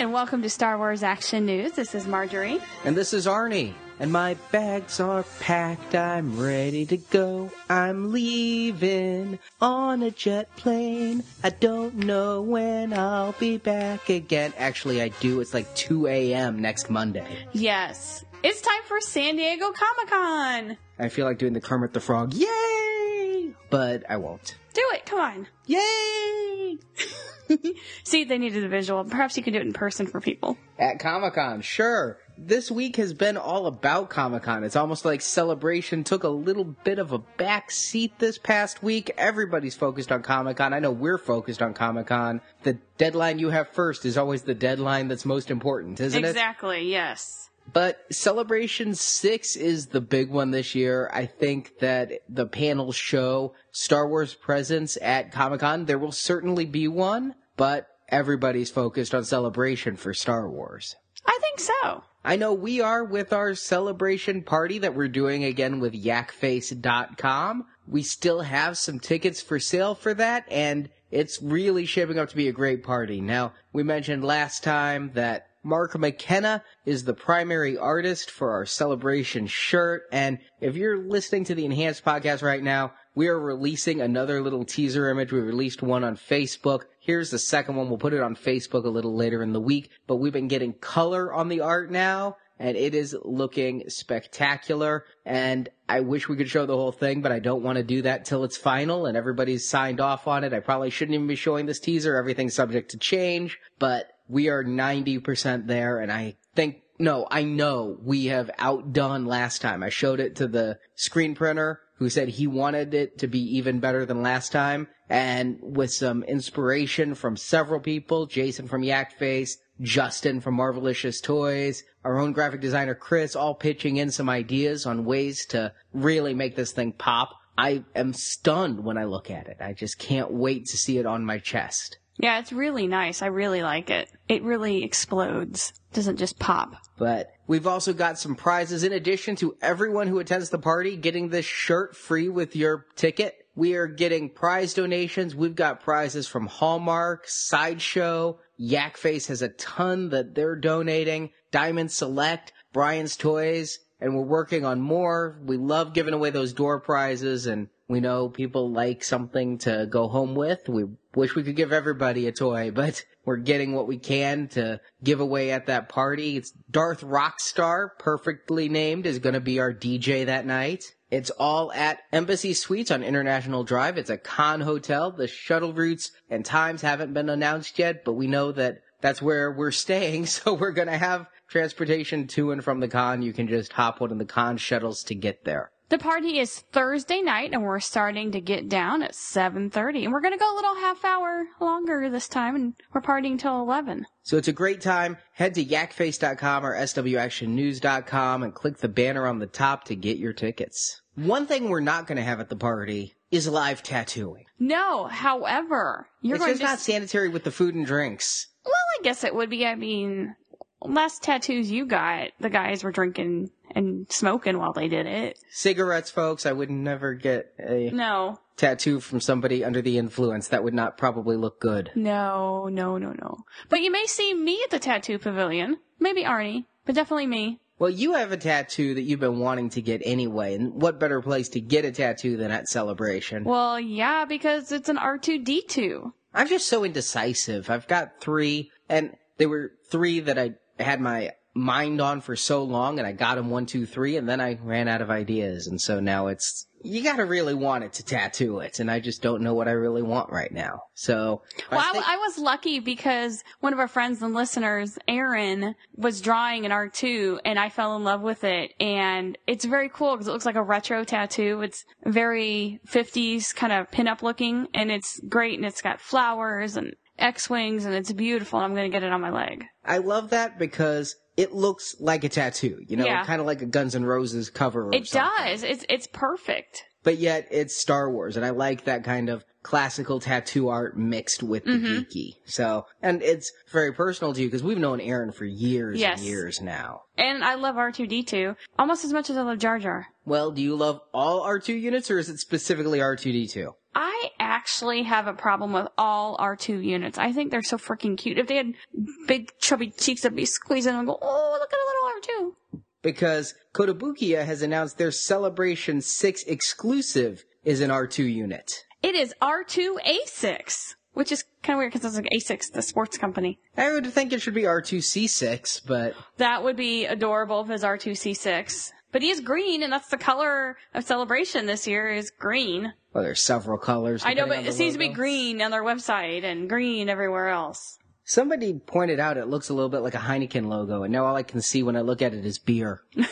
And welcome to Star Wars Action News. This is Marjorie. And this is Arnie. And my bags are packed, I'm ready to go. I'm leaving on a jet plane. I don't know when I'll be back again. Actually, I do. It's like 2 a.m. next Monday. Yes, it's time for San Diego Comic Con. I feel like doing the Kermit the Frog, yay! But I won't. Do it, come on. Yay! See, they needed a visual. Perhaps you can do it in person for people. At Comic Con, sure. This week has been all about Comic Con. It's almost like Celebration took a little bit of a back seat this past week. Everybody's focused on Comic Con. I know we're focused on Comic Con. The deadline you have first is always the deadline that's most important, isn't it? Exactly, yes. But Celebration 6 is the big one this year. I think that the panels show Star Wars presence at Comic Con. There will certainly be one, but everybody's focused on Celebration for Star Wars. I think so. I know we are with our celebration party that we're doing again with yakface.com. We still have some tickets for sale for that and it's really shaping up to be a great party. Now, we mentioned last time that Mark McKenna is the primary artist for our celebration shirt. And if you're listening to the Enhanced podcast right now, we are releasing another little teaser image. We released one on Facebook. Here's the second one. We'll put it on Facebook a little later in the week, but we've been getting color on the art now and it is looking spectacular. And I wish we could show the whole thing, but I don't want to do that till it's final and everybody's signed off on it. I probably shouldn't even be showing this teaser. Everything's subject to change, but we are 90% there and I think no, I know we have outdone last time. I showed it to the screen printer who said he wanted it to be even better than last time. And with some inspiration from several people, Jason from Yakface, Justin from Marvelicious Toys, our own graphic designer Chris, all pitching in some ideas on ways to really make this thing pop. I am stunned when I look at it. I just can't wait to see it on my chest. Yeah, it's really nice. I really like it. It really explodes. Doesn't just pop. But we've also got some prizes in addition to everyone who attends the party getting this shirt free with your ticket. We are getting prize donations. We've got prizes from Hallmark, Sideshow, Yakface has a ton that they're donating, Diamond Select, Brian's Toys, and we're working on more. We love giving away those door prizes and we know people like something to go home with. We wish we could give everybody a toy, but we're getting what we can to give away at that party. It's Darth Rockstar, perfectly named, is going to be our DJ that night. It's all at Embassy Suites on International Drive. It's a con hotel. The shuttle routes and times haven't been announced yet, but we know that that's where we're staying, so we're going to have transportation to and from the con. You can just hop one of the con shuttles to get there. The party is Thursday night and we're starting to get down at 7.30 and we're going to go a little half hour longer this time and we're partying till 11. So it's a great time. Head to yakface.com or swactionnews.com and click the banner on the top to get your tickets. One thing we're not going to have at the party is live tattooing. No, however, you're it's going just to... not sanitary with the food and drinks. Well, I guess it would be. I mean, last tattoos you got, the guys were drinking and smoking while they did it. Cigarettes, folks. I would never get a No, tattoo from somebody under the influence. That would not probably look good. no, no, no, no. But you may see me at the tattoo pavilion. maybe Arnie, but definitely me. Well, you have a tattoo that you've been wanting to get anyway, and what better place to get a tattoo than at Celebration? Well, yeah, because it's an R2D2. I'm just so indecisive. I've got three, and they were three that I had my mind on for so long, and I got them one, two, three, and then I ran out of ideas, and so now it's you gotta really want it to tattoo it, and I just don't know what I really want right now. So, Well, I, think- I was lucky because one of our friends and listeners, Aaron, was drawing an R2 and I fell in love with it. And it's very cool because it looks like a retro tattoo. It's very 50s kind of pinup looking and it's great and it's got flowers and X-wings and it's beautiful and I'm going to get it on my leg. I love that because it looks like a tattoo, you know, Yeah. kind of like a Guns N' Roses cover. Or It something. does. It's, it's perfect. but yet it's Star Wars, and I like that kind of classical tattoo art mixed with the Mm-hmm. geeky. So, and it's very personal to you because we've known Aaron for years Yes. and years now. And I love R2D2 almost as much as I love Jar Jar. Well, do you love all R2 units, or is it specifically R2D2? I actually have a problem with all R2 units. I think they're so freaking cute. If they had big chubby cheeks, I'd be squeezing and go, oh, look at a little R2. Because Kotobukiya has announced their Celebration 6 exclusive is an R2 unit. It is R2A6, which is kind of weird because it's like A6, the sports company. I would think it should be R2C6, but That would be adorable if it's R2C6. But he is green, and that's the color of celebration this year is green. well, there's several colors. I know, but it seems to be green on their website and green everywhere else. Somebody pointed out it looks a little bit like a Heineken logo, and now all I can see when I look at it is beer.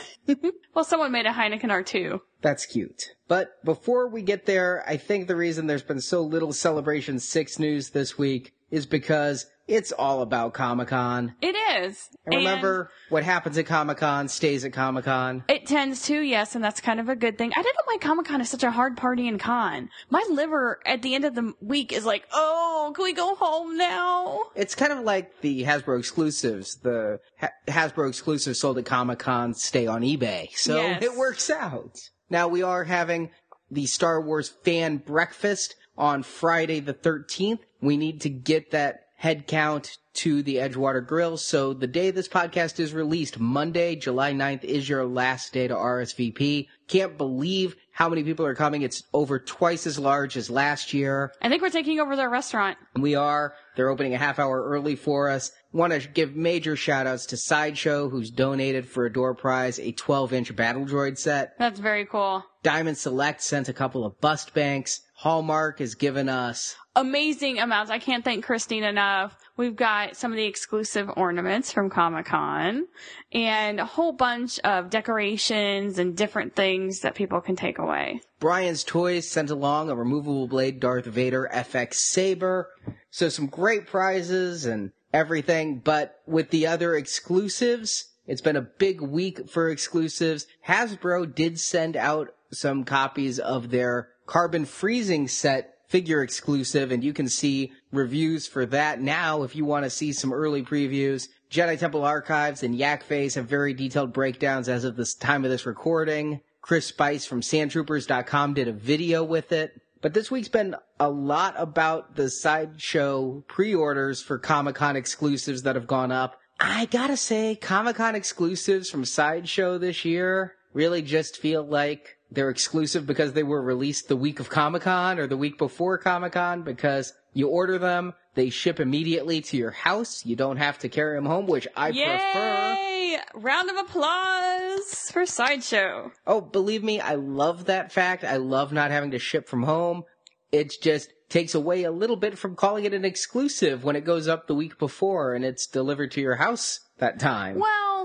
Well, someone made a Heineken R2. That's cute. But before we get there, I think the reason there's been so little Celebration 6 news this week is because it's all about Comic Con. It is. And remember, what happens at Comic Con stays at Comic Con. It tends to, yes, and that's kind of a good thing. I don't know why Comic Con is such a hard party and con. My liver at the end of the week is like, oh, can we go home now? It's kind of like the Hasbro exclusives. The ha- Hasbro exclusives sold at Comic Con stay on eBay. So Yes. it works out. Now we are having the Star Wars fan breakfast on Friday the 13th. We need to get that head count to the Edgewater Grill. So the day this podcast is released, Monday, July 9th is your last day to RSVP. Can't believe how many people are coming. It's over twice as large as last year. I think we're taking over their restaurant. We are. They're opening a half hour early for us. Want to give major shout outs to Sideshow, who's donated for a door prize a 12 inch battle droid set. That's very cool. Diamond Select sent a couple of bust banks. Hallmark has given us Amazing amounts. I can't thank Christine enough. We've got some of the exclusive ornaments from Comic Con and a whole bunch of decorations and different things that people can take away. Brian's Toys sent along a removable blade Darth Vader FX Saber. So some great prizes and everything, but with the other exclusives, it's been a big week for exclusives. Hasbro did send out some copies of their carbon freezing set figure exclusive and you can see reviews for that now if you want to see some early previews. Jedi Temple Archives and Yakface have very detailed breakdowns as of this time of this recording. Chris Spice from sandtroopers.com did a video with it. But this week's been a lot about the sideshow pre-orders for Comic-Con exclusives that have gone up. I gotta say, Comic-Con exclusives from Sideshow this year really just feel like they're exclusive because they were released the week of Comic-Con or the week before Comic-Con because you order them, they ship immediately to your house. You don't have to carry them home, which I prefer. Yay! Round of applause for Sideshow. Oh, believe me, I love that fact. I love not having to ship from home. It just takes away a little bit from calling it an exclusive when it goes up the week before and it's delivered to your house that time. Well,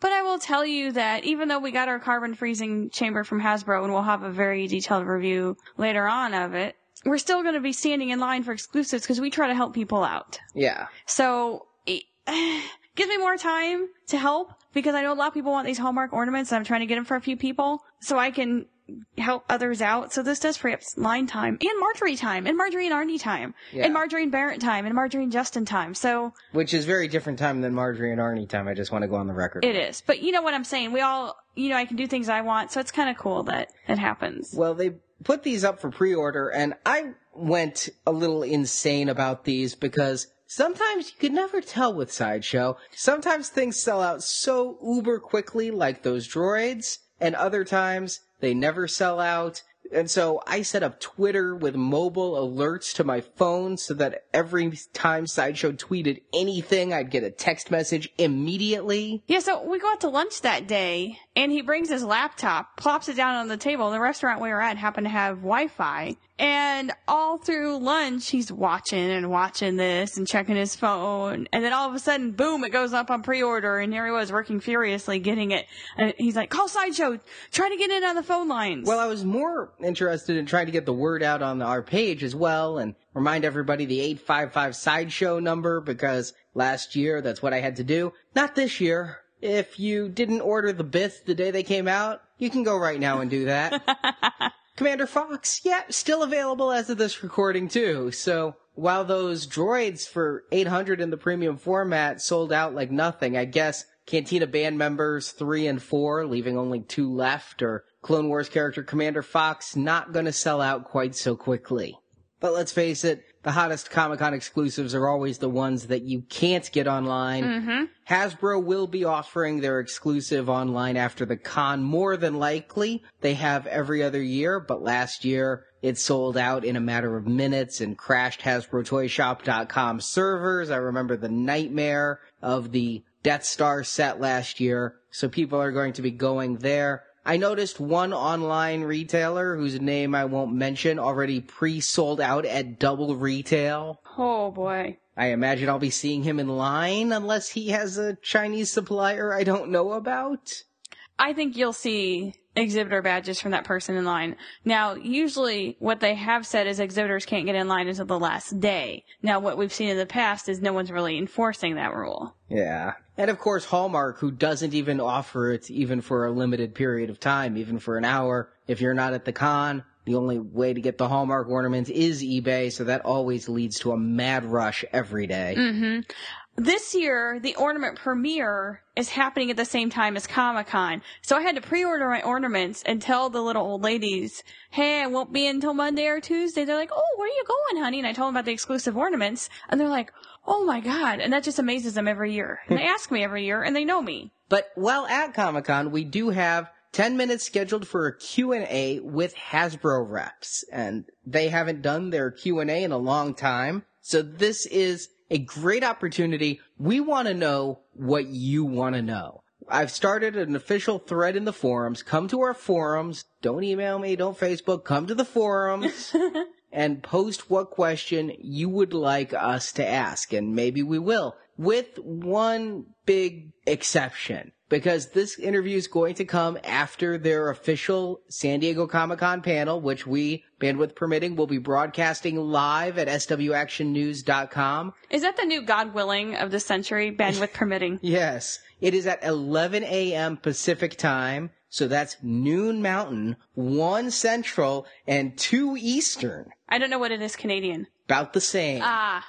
but I will tell you that even though we got our carbon freezing chamber from Hasbro and we'll have a very detailed review later on of it, we're still going to be standing in line for exclusives because we try to help people out. Yeah. So it gives me more time to help because I know a lot of people want these Hallmark ornaments and I'm trying to get them for a few people so I can help others out. So this does free up line time and Marjorie time and Marjorie and Arnie time Yeah. and Marjorie and Barrett time and Marjorie and Justin time. So Which is very different time than Marjorie and Arnie time. I just want to go on the record. it is. But you know what I'm saying? We all, you know, I can do things I want. So it's kind of cool that it happens. Well, they put these up for pre-order and I went a little insane about these because sometimes you can never tell with Sideshow. Sometimes things sell out so uber quickly, like those droids, and other times they never sell out. And so I set up Twitter with mobile alerts to my phone so that every time Sideshow tweeted anything, I'd get a text message immediately. Yeah, so we go out to lunch that day, and he brings his laptop, plops it down on the table. The restaurant we were at happened to have Wi-Fi, and all through lunch, he's watching and watching this and checking his phone, and then all of a sudden, boom, it goes up on pre-order, and here he was working furiously getting it. And he's like, "Call Sideshow, try to get in on the phone lines." Well, I was more interested in trying to get the word out on our page as well and remind everybody the 855 Sideshow number because last year that's what I had to do. Not this year. If you didn't order the Biths the day they came out, you can go right now and do that. Commander Fox, yeah, still available as of this recording too. So while those droids for 800 in the premium format sold out like nothing, I guess Cantina band members three and four, leaving only two left, or Clone Wars character Commander Fox not gonna sell out quite so quickly. But let's face it, the hottest Comic Con exclusives are always the ones that you can't get online. mm-hmm. Hasbro will be offering their exclusive online after the con more than likely. They have every other year, but last year it sold out in a matter of minutes and crashed HasbroToyShop.com servers. I remember the nightmare of the Death Star set last year, so people are going to be going there. I noticed one online retailer whose name I won't mention already pre-sold out at double retail. Oh boy. I imagine I'll be seeing him in line unless he has a Chinese supplier I don't know about. I think you'll see exhibitor badges from that person in line. Now, usually what they have said is exhibitors can't get in line until the last day. Now, what we've seen in the past is no one's really enforcing that rule. Yeah. And of course, Hallmark, who doesn't even offer it even for a limited period of time, even for an hour. If you're not at the con, the only way to get the Hallmark ornaments is eBay, so that always leads to a mad rush every day. Mm-hmm. This year, the ornament premiere is happening at the same time as Comic Con. So I had to pre-order my ornaments and tell the little old ladies, hey, I won't be until Monday or Tuesday. They're like, oh, where are you going, honey? And I told them about the exclusive ornaments. And they're like, oh my god. And that just amazes them every year. And they ask me every year, and they know me. But while at Comic Con, we do have 10 minutes scheduled for a Q&A with Hasbro reps. And they haven't done their Q&A in a long time. So this is a great opportunity. We want to know what you want to know. I've started an official thread in the forums. Come to our forums. Don't email me. Don't Facebook. Come to the forums and post what question you would like us to ask. And maybe we will with one big exception because this interview is going to come after their official San Diego Comic Con panel, which we, bandwidth permitting, will be broadcasting live at swactionnews.com. Is that the new God willing of the century, bandwidth permitting? Yes. It is at 11 a.m. Pacific time. So that's noon mountain, one central, and two eastern. I don't know what it is Canadian. About the same. Ah.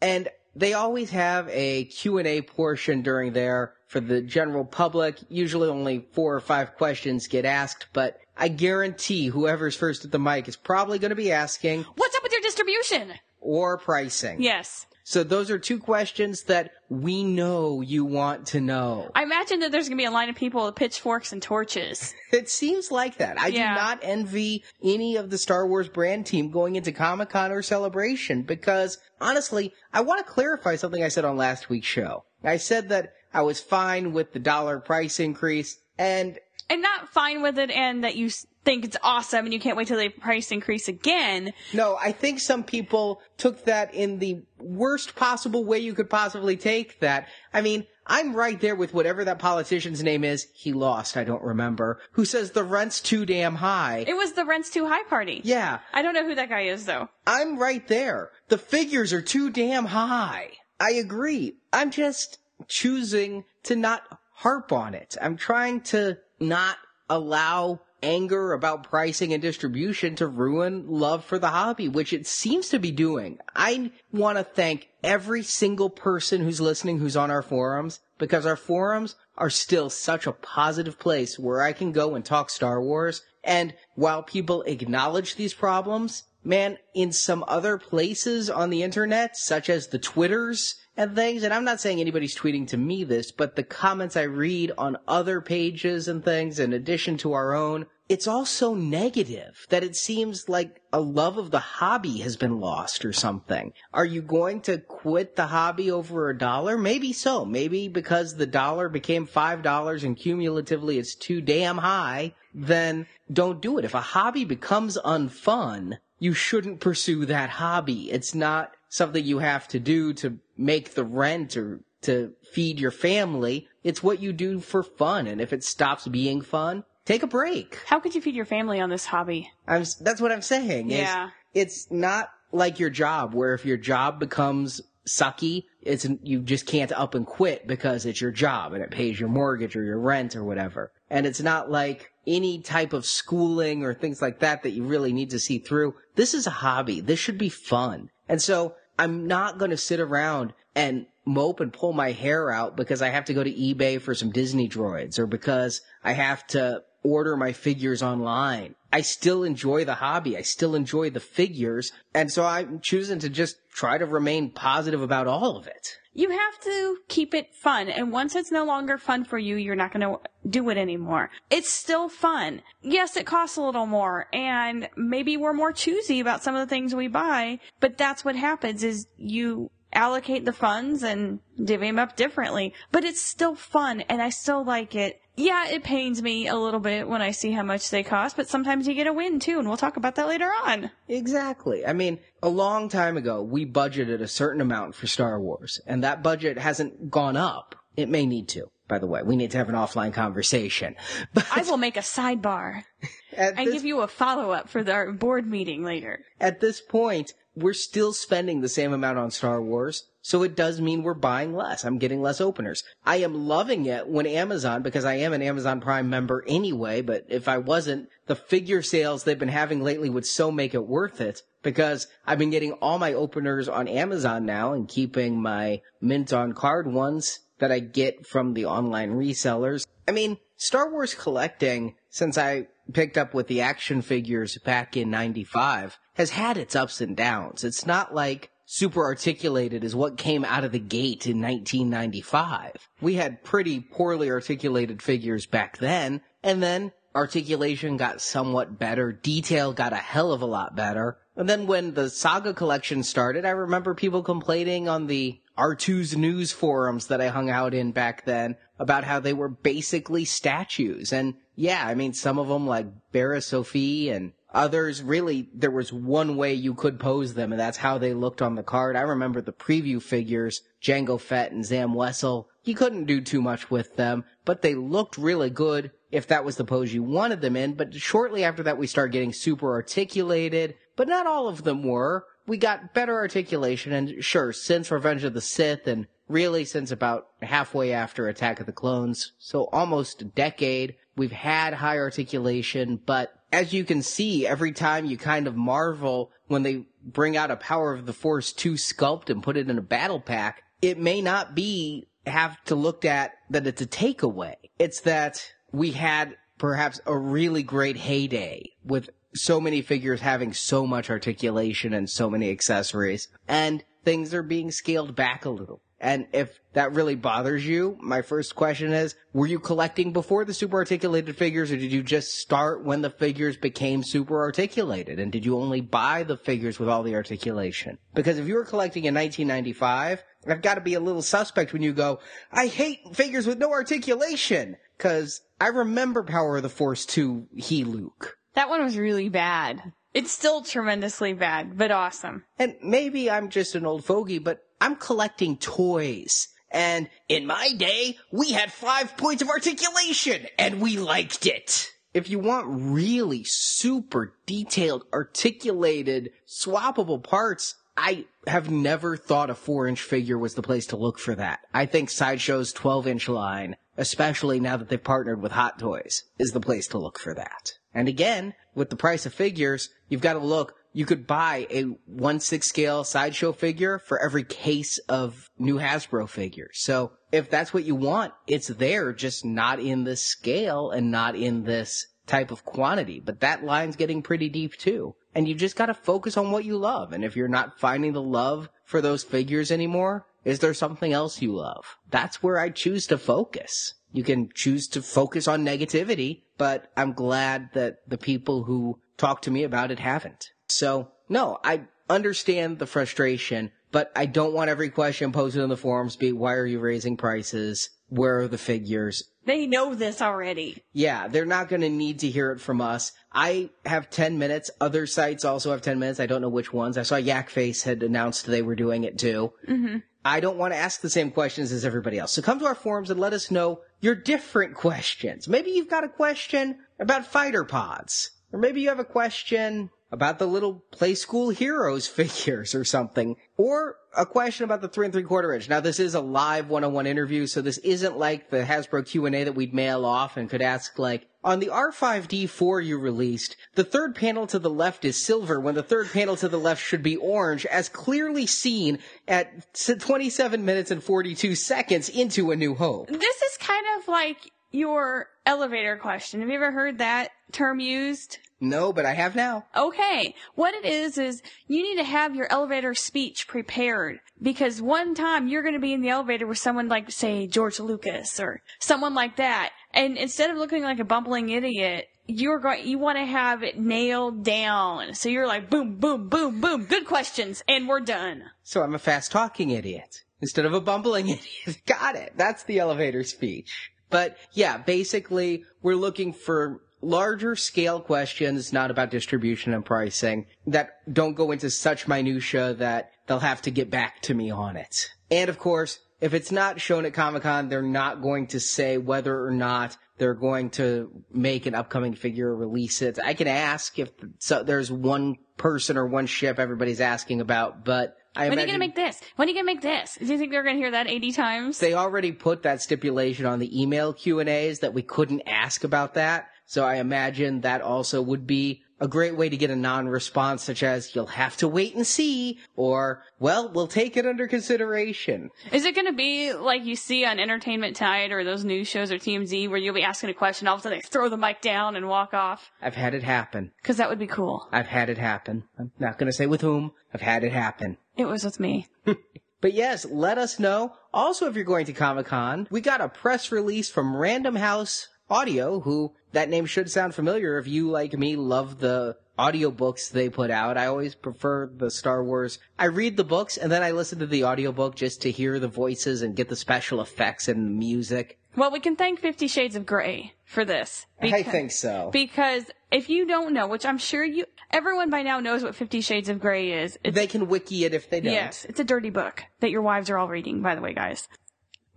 And they always have a Q&A portion during there for the general public. Usually only four or five questions get asked, but I guarantee whoever's first at the mic is probably going to be asking What's up with your distribution? or pricing. Yes. So those are two questions that we know you want to know. I imagine that there's going to be a line of people with pitchforks and torches. It seems like that. I Yeah. do not envy any of the Star Wars brand team going into Comic Con or Celebration because honestly, I want to clarify something I said on last week's show. I said that I was fine with the dollar price increase and and not fine with it and that you think it's awesome and you can't wait till the price increase again. no, I think some people took that in the worst possible way you could possibly take that. I mean, I'm right there with whatever that politician's name is. He lost, I don't remember. Who says the rent's too damn high. It was the rent's too high party. yeah. I don't know who that guy is though. I'm right there. The figures are too damn high. I agree. I'm just choosing to not harp on it. I'm trying to not allow anger about pricing and distribution to ruin love for the hobby, which it seems to be doing. I want to thank every single person who's listening who's on our forums because our forums are still such a positive place where I can go and talk Star Wars. And while people acknowledge these problems, man, in some other places on the internet, such as the Twitters and things, and I'm not saying anybody's tweeting to me this, but the comments I read on other pages and things, in addition to our own, it's all so negative that it seems like a love of the hobby has been lost or something. Are you going to quit the hobby over a dollar? Maybe so. Maybe because the dollar became five dollars and cumulatively it's too damn high, then don't do it. If a hobby becomes unfun, you shouldn't pursue that hobby. It's not something you have to do to make the rent or to feed your family. It's what you do for fun. And if it stops being fun, take a break. How could you feed your family on this hobby? I'm, that's what I'm saying. Yeah. It's not like your job where if your job becomes sucky, it's, you just can't up and quit because it's your job and it pays your mortgage or your rent or whatever. And it's not like any type of schooling or things like that that you really need to see through. This is a hobby. This should be fun. And so I'm not going to sit around and mope and pull my hair out because I have to go to eBay for some Disney droids or because I have to order my figures online. I still enjoy the hobby. I still enjoy the figures. And so I'm choosing to just try to remain positive about all of it. You have to keep it fun. And once it's no longer fun for you, you're not going to do it anymore. It's still fun. Yes, it costs a little more and maybe we're more choosy about some of the things we buy, but that's what happens is you allocate the funds and divvy them up differently, but it's still fun and I still like it. Yeah, it pains me a little bit when I see how much they cost, but sometimes you get a win too, and we'll talk about that later on. Exactly. I mean, a long time ago, we budgeted a certain amount for Star Wars, and that budget hasn't gone up. It may need to, by the way. We need to have an offline conversation. But I will make a sidebar and this give you a follow up for our board meeting later. at this point, we're still spending the same amount on Star Wars, so it does mean we're buying less. I'm getting less openers. I am loving it when Amazon, because I am an Amazon Prime member anyway, but if I wasn't, the figure sales they've been having lately would so make it worth it. Because I've been getting all my openers on Amazon now and keeping my mint on card ones that I get from the online resellers. I mean, Star Wars collecting, since I picked up with the action figures back in 95, has had its ups and downs. It's not like super articulated is what came out of the gate in 1995. We had pretty poorly articulated figures back then, and then articulation got somewhat better, detail got a hell of a lot better. And then when the Saga collection started, I remember people complaining on the R2's news forums that I hung out in back then about how they were basically statues. And yeah, I mean, some of them like Barriss Offee and others really, there was one way you could pose them and that's how they looked on the card. I remember the preview figures, Jango Fett and Zam Wesell. You couldn't do too much with them, but they looked really good if that was the pose you wanted them in. But shortly after that, we started getting super articulated, but not all of them were. We got better articulation and sure, since Revenge of the Sith and really since about halfway after Attack of the Clones, so almost a decade, we've had high articulation, but as you can see, every time you kind of marvel when they bring out a Power of the Force 2 sculpt and put it in a battle pack, it may not be have to look at that it's a takeaway. It's that we had perhaps a really great heyday with so many figures having so much articulation and so many accessories and things are being scaled back a little. And if that really bothers you, my first question is, were you collecting before the super articulated figures or did you just start when the figures became super articulated? And did you only buy the figures with all the articulation? Because if you were collecting in 1995, I've got to be a little suspect when you go, I hate figures with no articulation. Cause I remember Power of the Force 2 He Luke. That one was really bad. It's still tremendously bad, but awesome. And maybe I'm just an old fogey, but I'm collecting toys. And in my day, we had five points of articulation, and we liked it. If you want really super detailed, articulated, swappable parts, I have never thought a four inch figure was the place to look for that. I think Sideshow's 12 inch line, especially now that they've partnered with Hot Toys, is the place to look for that. And again, with the price of figures, you've got to look. You could buy a 1 6 scale sideshow figure for every case of new Hasbro figures. So if that's what you want, it's there, just not in this scale and not in this type of quantity. But that line's getting pretty deep too. and you just gotta focus on what you love. And if you're not finding the love for those figures anymore, is there something else you love? That's where I choose to focus. You can choose to focus on negativity, but I'm glad that the people who talk to me about it haven't. So, no, I understand the frustration, but I don't want every question posted in the forums be, why are you raising prices? Where are the figures? They know this already. Yeah, they're not going to need to hear it from us. I have 10 minutes. Other sites also have 10 minutes. I don't know which ones. I saw Yakface had announced they were doing it too. Mm-hmm. I don't want to ask the same questions as everybody else. So come to our forums and let us know your different questions. Maybe you've got a question about fighter pods. Or maybe you have a question about the little Playskool Heroes figures or something. Or a question about the three and three quarter inch. Now this is a live one-on-one interview, so this isn't like the Hasbro Q&A that we'd mail off and could ask like, on the R5D4 you released, the third panel to the left is silver when the third panel to the left should be orange, as clearly seen at 27 minutes and 42 seconds into A New Hope. This is kind of like your elevator question. Have you ever heard that term used? No, but I have now. Okay. What it is, is you need to have your elevator speech prepared because one time you're going to be in the elevator with someone like, say, George Lucas or someone like that. And instead of looking like a bumbling idiot, you're going, you want to have it nailed down. So you're like, boom, boom, boom, boom. Good questions. And we're done. So I'm a fast talking idiot instead of a bumbling idiot. Got it. That's the elevator speech. But yeah, basically we're looking for larger scale questions, not about distribution and pricing, that don't go into such minutia that they'll have to get back to me on it. And of course, if it's not shown at Comic Con, they're not going to say whether or not they're going to make an upcoming figure or release it. I can ask if so there's one person or one ship everybody's asking about, but I when are you gonna make this? When are you gonna make this? Do you think they're gonna hear that 80 times? they already put that stipulation on the email Q and A's that we couldn't ask about that. So I imagine that also would be a great way to get a non-response such as you'll have to wait and see or well we'll take it under consideration Is it gonna be like you see on Entertainment tonight or those news shows or TMZ where you'll be asking a question, all of a sudden they throw the mic down and walk off? i've had it happen Cause that would be cool. i've had it happen i'm not going to say with whom i've had it happen It was with me. but yes let us know also if you're going to comic-con we got a press release from random house audio who that name should sound familiar if you like me love the audiobooks they put out i always prefer the star wars i read the books and then i listen to the audiobook just to hear the voices and get the special effects and music Well, we can thank Fifty Shades of Grey for this. i think so Because if you don't know, which I'm sure you, everyone by now knows what Fifty Shades of Grey is. It's, they can wiki it if they don't yes, it's a dirty book that your wives are all reading, by the way, guys.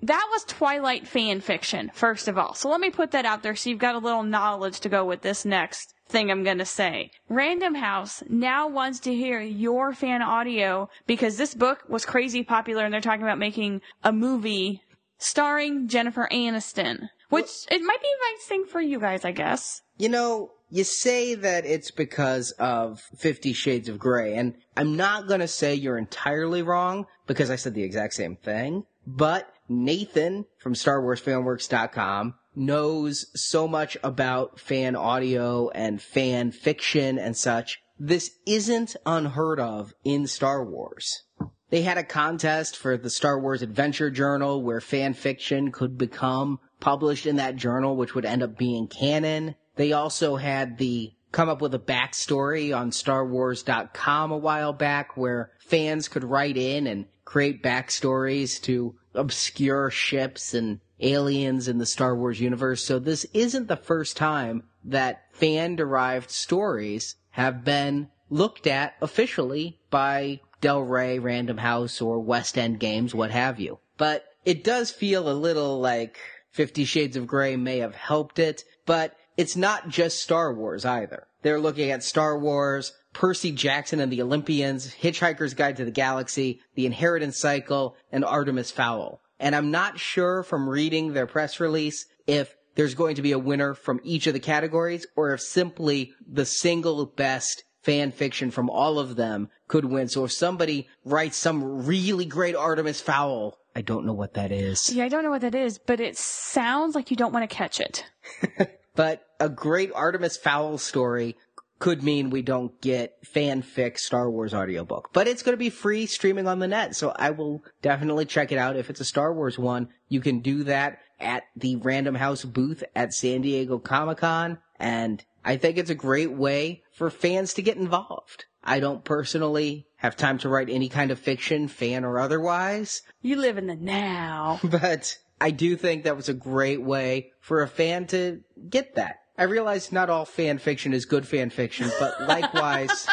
That was Twilight fan fiction, first of all. So let me put that out there so you've got a little knowledge to go with this next thing I'm gonna say. Random House now wants to hear your fan audio because this book was crazy popular and they're talking about making a movie starring Jennifer Aniston. Which, it might be a nice thing for you guys, I guess. You know, you say that it's because of Fifty Shades of Grey, and I'm not gonna say you're entirely wrong, because I said the exact same thing, but Nathan from StarWarsFanWorks.com knows so much about fan audio and fan fiction and such. This isn't unheard of in Star Wars. They had a contest for the Star Wars Adventure Journal where fan fiction could become published in that journal, which would end up being canon. They also had the come up with a backstory on StarWars.com a while back where fans could write in and create backstories to obscure ships and aliens in the Star Wars universe. So this isn't the first time that fan derived stories have been looked at officially by Del Rey, Random House, or West End Games, what have you. But it does feel a little like Fifty Shades of Grey may have helped it, but it's not just Star Wars either. They're looking at Star Wars, Percy Jackson and the Olympians, Hitchhiker's Guide to the Galaxy, The Inheritance Cycle, and Artemis Fowl. And I'm not sure from reading their press release if there's going to be a winner from each of the categories or if simply the single best fan fiction from all of them could win. So if somebody writes some really great Artemis Fowl, I don't know what that is. Yeah, I don't know what that is, but it sounds like you don't want to catch it. but a great Artemis Fowl story could mean we don't get fanfic Star Wars audiobook. But it's going to be free streaming on the net, so I will definitely check it out. If it's a Star Wars one, you can do that at the Random House booth at San Diego Comic Con, and I think it's a great way for fans to get involved. I don't personally have time to write any kind of fiction, fan or otherwise, You live in the now. but I do think that was a great way for a fan to get that. I realize not all fan fiction is good fan fiction, but likewise,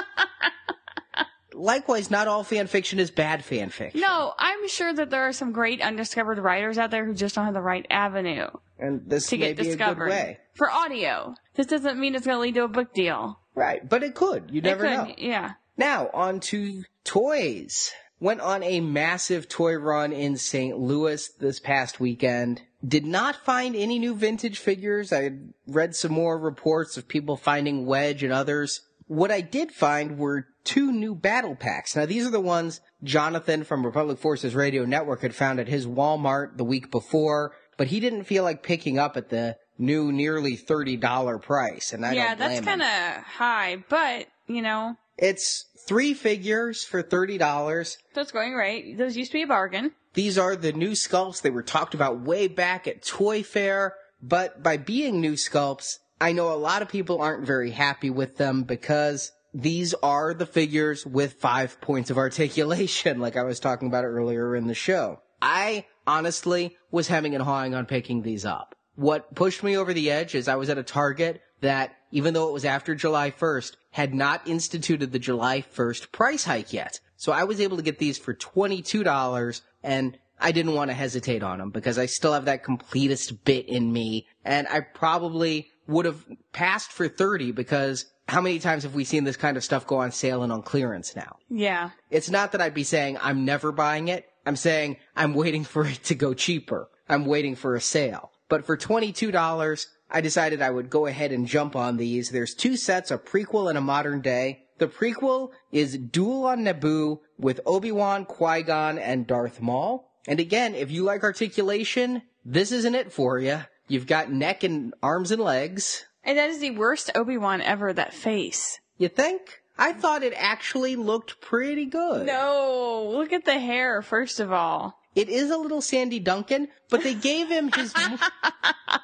likewise, not all fan fiction is bad fan fiction. No, I'm sure that there are some great undiscovered writers out there who just don't have the right avenue And this to may get be a good discovered way. for audio. This doesn't mean it's going to lead to a book deal. Right, but it could. You never could, know. yeah. Now, on to toys. Went on a massive toy run in St. Louis this past weekend. Did not find any new vintage figures. I read some more reports of people finding Wedge and others. What I did find were two new battle packs. Now, these are the ones Jonathan from Republic Forces Radio Network had found at his Walmart the week before, but he didn't feel like picking up at the new nearly $30 price. And I yeah, that's kind of high, but, you know, It's three figures for $30. that's going right. Those used to be a bargain. These are the new sculpts. They were talked about way back at Toy Fair, but by being new sculpts, I know a lot of people aren't very happy with them because these are the figures with five points of articulation, like I was talking about earlier in the show. I honestly was hemming and hawing on picking these up. What pushed me over the edge is I was at a Target that, even though it was after July 1st, had not instituted the July 1st price hike yet. So I was able to get these for $22 and I didn't want to hesitate on them because I still have that completist bit in me and I probably would have passed for 30 because how many times have we seen this kind of stuff go on sale and on clearance now? Yeah. It's not that I'd be saying I'm never buying it. I'm saying I'm waiting for it to go cheaper. I'm waiting for a sale. But for $22, I decided I would go ahead and jump on these. There's two sets, a prequel and a modern day. The prequel is Duel on Naboo with Obi-Wan, Qui-Gon, and Darth Maul. And again, if you like articulation, this isn't it for you. You've got neck and arms and legs. And that is the worst Obi-Wan ever, that face. You think? I thought it actually looked pretty good. No, look at the hair, first of all. It is a little Sandy Duncan, but they gave him his.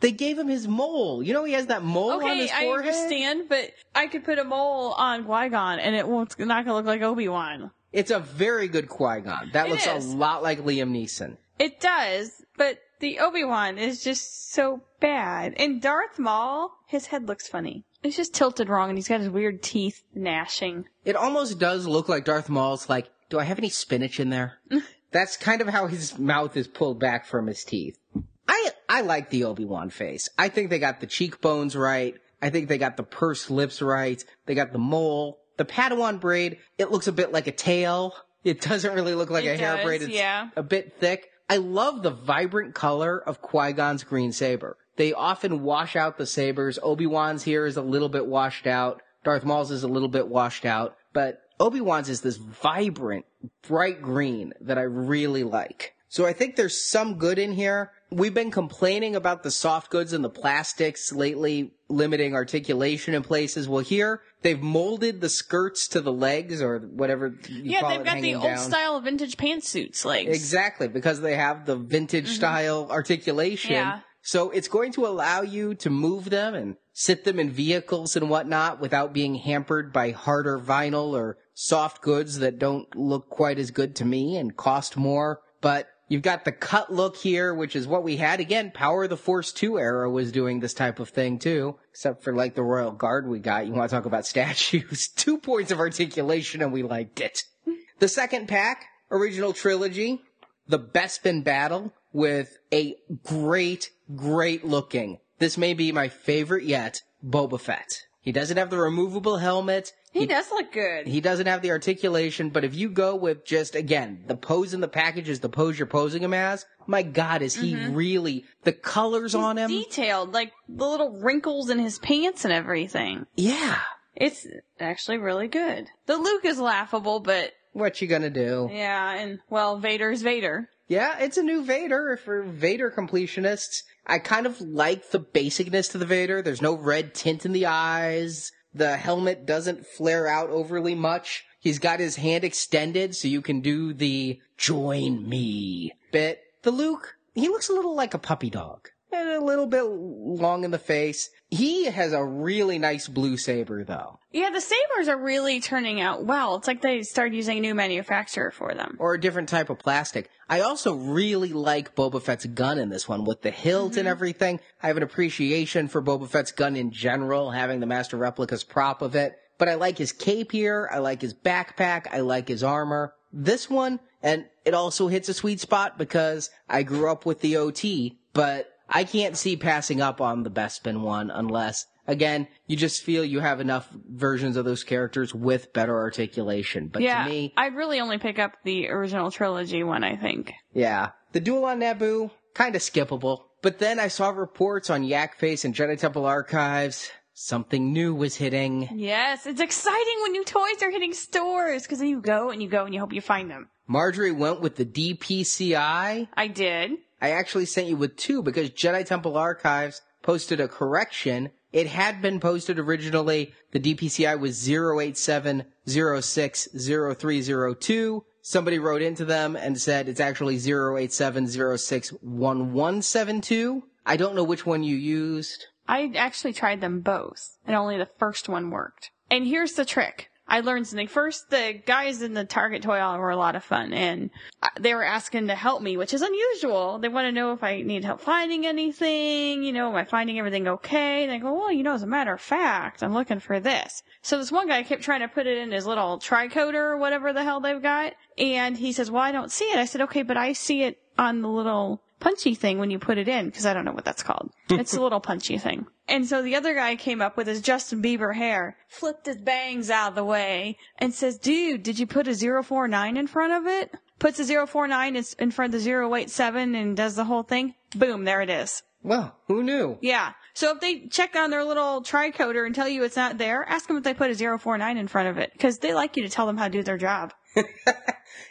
they gave him his mole. You know, he has that mole on Okay, his I forehead. understand, but I could put a mole on Qui-Gon and it won't, not gonna look like Obi-Wan. It's a very good Qui Gon. That It looks is. a lot like Liam Neeson. It does, but the Obi-Wan is just so bad. And Darth Maul, his head looks funny. It's just tilted wrong and he's got his weird teeth gnashing. It almost does look like Darth Maul's like, do I have any spinach in there? That's kind of how his mouth is pulled back from his teeth. I I like the Obi-Wan face. I think they got the cheekbones right. I think they got the pursed lips right. They got the mole. The Padawan braid, it looks a bit like a tail. It doesn't really look like It a hair does, braid. It's yeah. a bit thick. I love the vibrant color of Qui-Gon's green saber. They often wash out the sabers. Obi-Wan's here is a little bit washed out. Darth Maul's is a little bit washed out. But Obi-Wan's is this vibrant, bright green that I really like. So I think there's some good in here. We've been complaining about the soft goods and the plastics lately limiting articulation in places. Well, here they've molded the skirts to the legs or whatever you Yeah, call they've it got the old down. style vintage pantsuits legs. Exactly, because they have the vintage style articulation. Mm-hmm. Yeah. So it's going to allow you to move them and sit them in vehicles and whatnot without being hampered by harder vinyl or soft goods that don't look quite as good to me and cost more. But you've got the cut look here, which is what we had. Again, Power of the Force 2 era was doing this type of thing too. Except for like the Royal Guard we got. You want to talk about statues. Two points of articulation and we liked it. The second pack, original trilogy, the Bespin battle with a great, great looking. This may be my favorite yet, Boba Fett. He doesn't have the removable helmet. he does look good. He doesn't have the articulation, but if you go with just, again, the pose in the package is the pose you're posing him as, my god, is he mm-hmm. really, the colors on him? Detailed, like the little wrinkles in his pants and everything. yeah. It's actually really good. The Luke is laughable, but What you gonna do? yeah, and well, Vader's Vader. Yeah, it's a new Vader for Vader completionists. I kind of like the basicness to the Vader. There's no red tint in the eyes. The helmet doesn't flare out overly much. He's got his hand extended so you can do the join me bit. The Luke, he looks a little like a puppy dog. And a little bit long in the face. He has a really nice blue saber though. Yeah, the sabers are really turning out well. It's like they started using a new manufacturer for them. Or a different type of plastic. I also really like Boba Fett's gun in this one with the hilt and mm-hmm. everything. I have an appreciation for Boba Fett's gun in general, having the Master Replica's prop of it. But I like his cape here. I like his backpack. I like his armor. This one, and it also hits a sweet spot because I grew up with the OT, but I can't see passing up on the Bespin one unless, again, you just feel you have enough versions of those characters with better articulation. But yeah, to me, I'd really only pick up the original trilogy one, I think. yeah. The duel on Naboo, kinda skippable. But then I saw reports on Yakface and Jedi Temple Archives. Something new was hitting. Yes, it's exciting when new toys are hitting stores because then you go and you go and you hope you find them. Marjorie went with the DPCI. I did. I actually sent you with two because Jedi Temple Archives posted a correction. It had been posted originally. The DPCI was 087060302. Somebody wrote into them and said it's actually 087061172. I don't know which one you used. I actually tried them both, and only the first one worked. And here's the trick. I learned something. First, the guys in the Target toy aisle were a lot of fun, and they were asking to help me, which is unusual. They want to know if I need help finding anything, you know, am I finding everything okay? And go, well, you know, as a matter of fact, I'm looking for this. So this one guy kept trying to put it in his little tricorder or whatever the hell they've got, and he says, well, I don't see it. I said, okay, but I see it on the little punchy thing when you put it in, because I don't know what that's called. it's a little punchy thing. And so the other guy came up with his Justin Bieber hair, flipped his bangs out of the way, and says, dude, did you put a 049 in front of it? Puts a 049 in front of the 087 and does the whole thing. Boom, there it is. Well, who knew? Yeah. So if they check on their little tricorder and tell you it's not there, ask them if they put a 049 in front of it, because they like you to tell them how to do their job.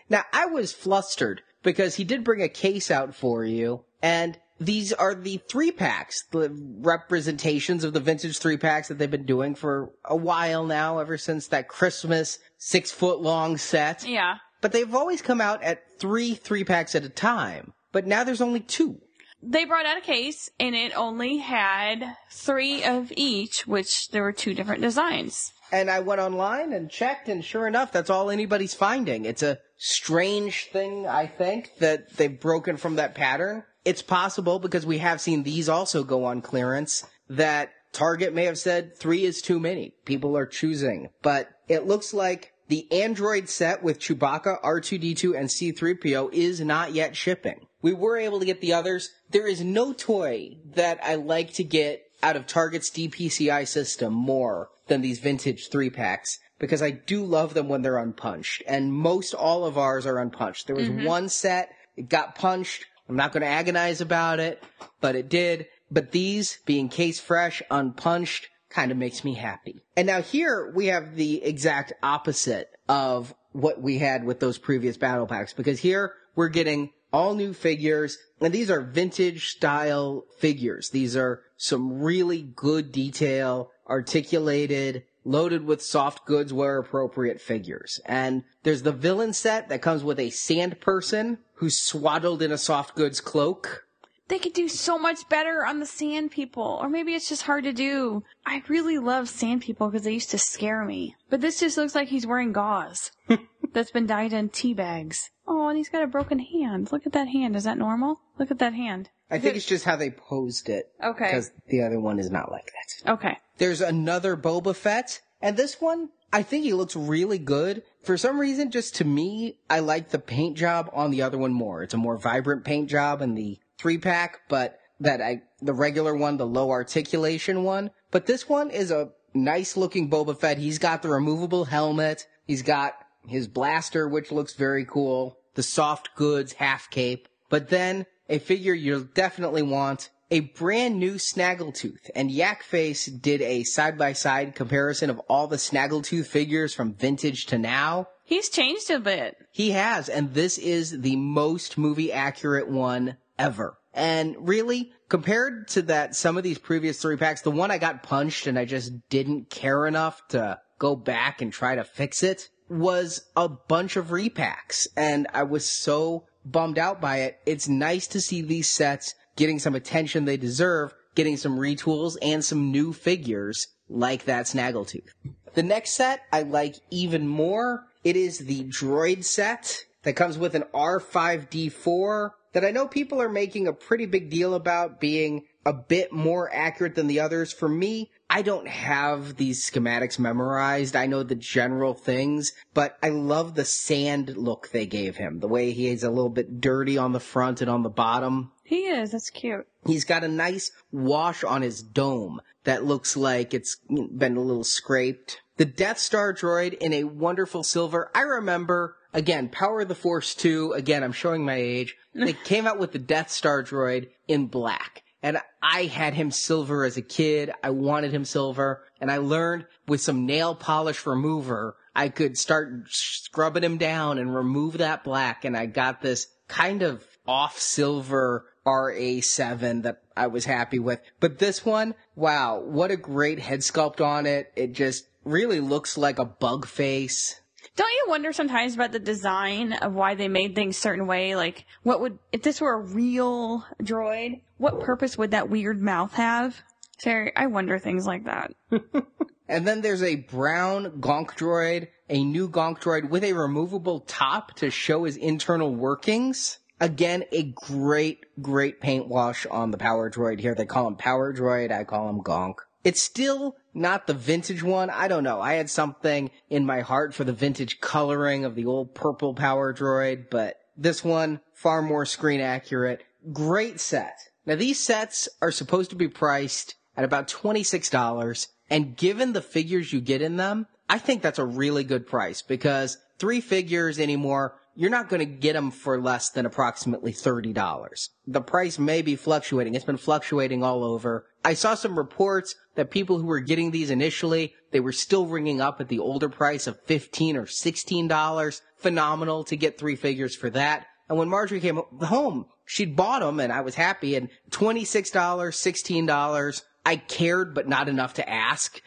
Now, I was flustered because he did bring a case out for you, and these are the three packs, the representations of the vintage three packs that they've been doing for a while now, ever since that Christmas six foot long set. Yeah. But they've always come out at three three packs at a time. But now there's only two. They brought out a case and it only had three of each, which there were two different designs. And I went online and checked, and sure enough, that's all anybody's finding. It's a strange thing, I think, that they've broken from that pattern. It's possible, because we have seen these also go on clearance, that Target may have said three is too many. People are choosing. But it looks like the Android set with Chewbacca, R2D2, and C3PO is not yet shipping. We were able to get the others. There is no toy that I like to get out of Target's DPCI system more than these vintage three packs because I do love them when they're unpunched. And most all of ours are unpunched. There was mm-hmm. one set, it got punched. I'm not going to agonize about it, but it did. But these being case fresh, unpunched, kind of makes me happy. And now here we have the exact opposite of what we had with those previous battle packs because here we're getting all new figures and these are vintage style figures. These are some really good detail, articulated, loaded with soft goods where appropriate figures. And there's the villain set that comes with a sand person who's swaddled in a soft goods cloak. They could do so much better on the sand people, or maybe it's just hard to do. I really love sand people because they used to scare me. But this just looks like he's wearing gauze that's been dyed in tea bags. Oh, and he's got a broken hand. Look at that hand. Is that normal? Look at that hand. I think it's just how they posed it. Okay. Because the other one is not like that. Okay. There's another Boba Fett, and this one, I think he looks really good. For some reason, just to me, I like the paint job on the other one more. It's a more vibrant paint job in the three pack, but that I, the regular one, the low articulation one. But this one is a nice looking Boba Fett. He's got the removable helmet. He's got his blaster, which looks very cool. The soft goods half cape. But then a figure you'll definitely want a brand new Snaggletooth. And Yakface did a side by side comparison of all the Snaggletooth figures from vintage to now. He's changed a bit. He has, and this is the most movie accurate one ever. And really, compared to that, some of these previous three packs, the one I got punched and I just didn't care enough to go back and try to fix it was a bunch of repacks. And I was so bummed out by it. It's nice to see these sets getting some attention they deserve, getting some retools and some new figures like that Snaggletooth. The next set I like even more. It is the droid set that comes with an R5D4 that I know people are making a pretty big deal about being a bit more accurate than the others. For me, I don't have these schematics memorized. I know the general things, but I love the sand look they gave him. The way he is a little bit dirty on the front and on the bottom. He is. That's cute. He's got a nice wash on his dome that looks like it's been a little scraped. The Death Star droid in a wonderful silver. I remember, again, Power of the Force 2, again, I'm showing my age. They came out with the Death Star droid in black. And I had him silver as a kid. I wanted him silver. And I learned with some nail polish remover, I could start scrubbing him down and remove that black. And I got this kind of off silver RA7 that I was happy with. But this one, wow, what a great head sculpt on it. It just really looks like a bug face. Don't you wonder sometimes about the design of why they made things certain way? Like, what would, if this were a real droid, what purpose would that weird mouth have? Terry, I wonder things like that. and then there's a brown Gonk droid, a new Gonk droid with a removable top to show his internal workings. Again, a great, great paint wash on the Power Droid here. They call him Power Droid, I call him Gonk. It's still not the vintage one. I don't know. I had something in my heart for the vintage coloring of the old purple Power Droid, but this one, far more screen accurate. Great set. Now these sets are supposed to be priced at about $26, and given the figures you get in them, I think that's a really good price because three figures anymore you're not going to get them for less than approximately $30. The price may be fluctuating. It's been fluctuating all over. I saw some reports that people who were getting these initially, they were still ringing up at the older price of 15 or $16. Phenomenal to get three figures for that. And when Marjorie came home, she'd bought them and I was happy and $26, $16. I cared, but not enough to ask.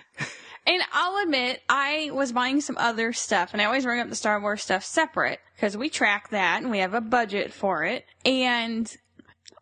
And I'll admit, I was buying some other stuff, and I always ring up the Star Wars stuff separate because we track that and we have a budget for it. And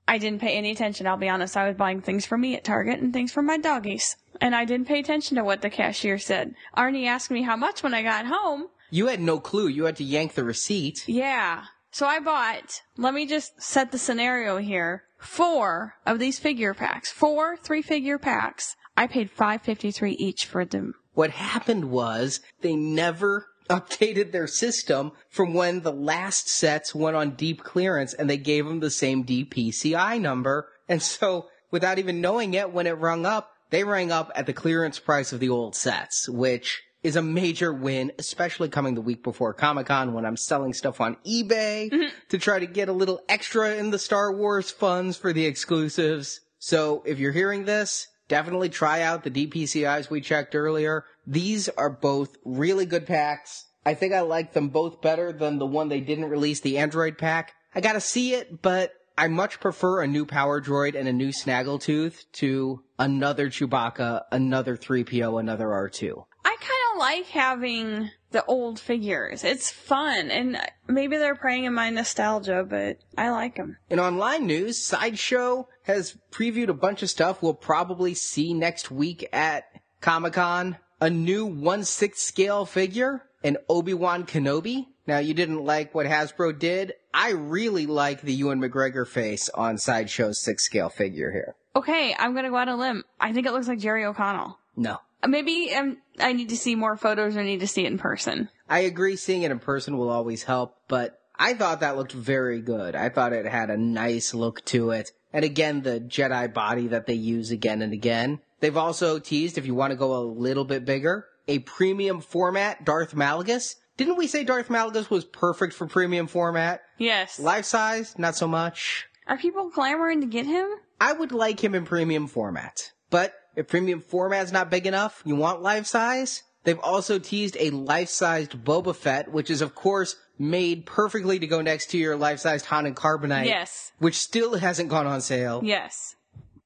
I didn't pay any attention. I'll be honest. I was buying things for me at Target and things for my doggies, and I didn't pay attention to what the cashier said. Arnie asked me how much when I got home. You had no clue. You had to yank the receipt. Yeah. So I bought. Let me just set the scenario here. Four of these figure packs. Four three figure packs I paid five fifty three each for them. What happened was they never updated their system from when the last sets went on deep clearance and they gave them the same DPCI number. And so without even knowing it, when it rung up, they rang up at the clearance price of the old sets, which is a major win, especially coming the week before Comic Con when I'm selling stuff on eBay mm-hmm. to try to get a little extra in the Star Wars funds for the exclusives. So if you're hearing this, definitely try out the DPCIs we checked earlier. These are both really good packs. I think I like them both better than the one they didn't release, the Android pack. I gotta see it, but I much prefer a new Power Droid and a new Snaggletooth to another Chewbacca, another 3PO, another R2. I kind like having the old figures. It's fun, and maybe they're preying in my nostalgia, but I like them. In online news, Sideshow has previewed a bunch of stuff we'll probably see next week at Comic Con. A new 1 6 scale figure, an Obi-Wan Kenobi. Now, you didn't like what Hasbro did. I really like the Ewan McGregor face on Sideshow's 6 scale figure here. Okay, I'm gonna go out on a limb. I think it looks like Jerry O'Connell. No. Maybe um, I need to see more photos or need to see it in person. I agree seeing it in person will always help, but I thought that looked very good. I thought it had a nice look to it. And again, the Jedi body that they use again and again. They've also teased, if you want to go a little bit bigger, a premium format Darth Malgus. Didn't we say Darth Malgus was perfect for premium format? Yes. Life size, not so much. Are people clamoring to get him? I would like him in premium format. But if premium format's not big enough, you want life size, They've also teased a life-sized Boba Fett, which is of course made perfectly to go next to your life-sized Han and Carbonite. Yes. Which still hasn't gone on sale. Yes.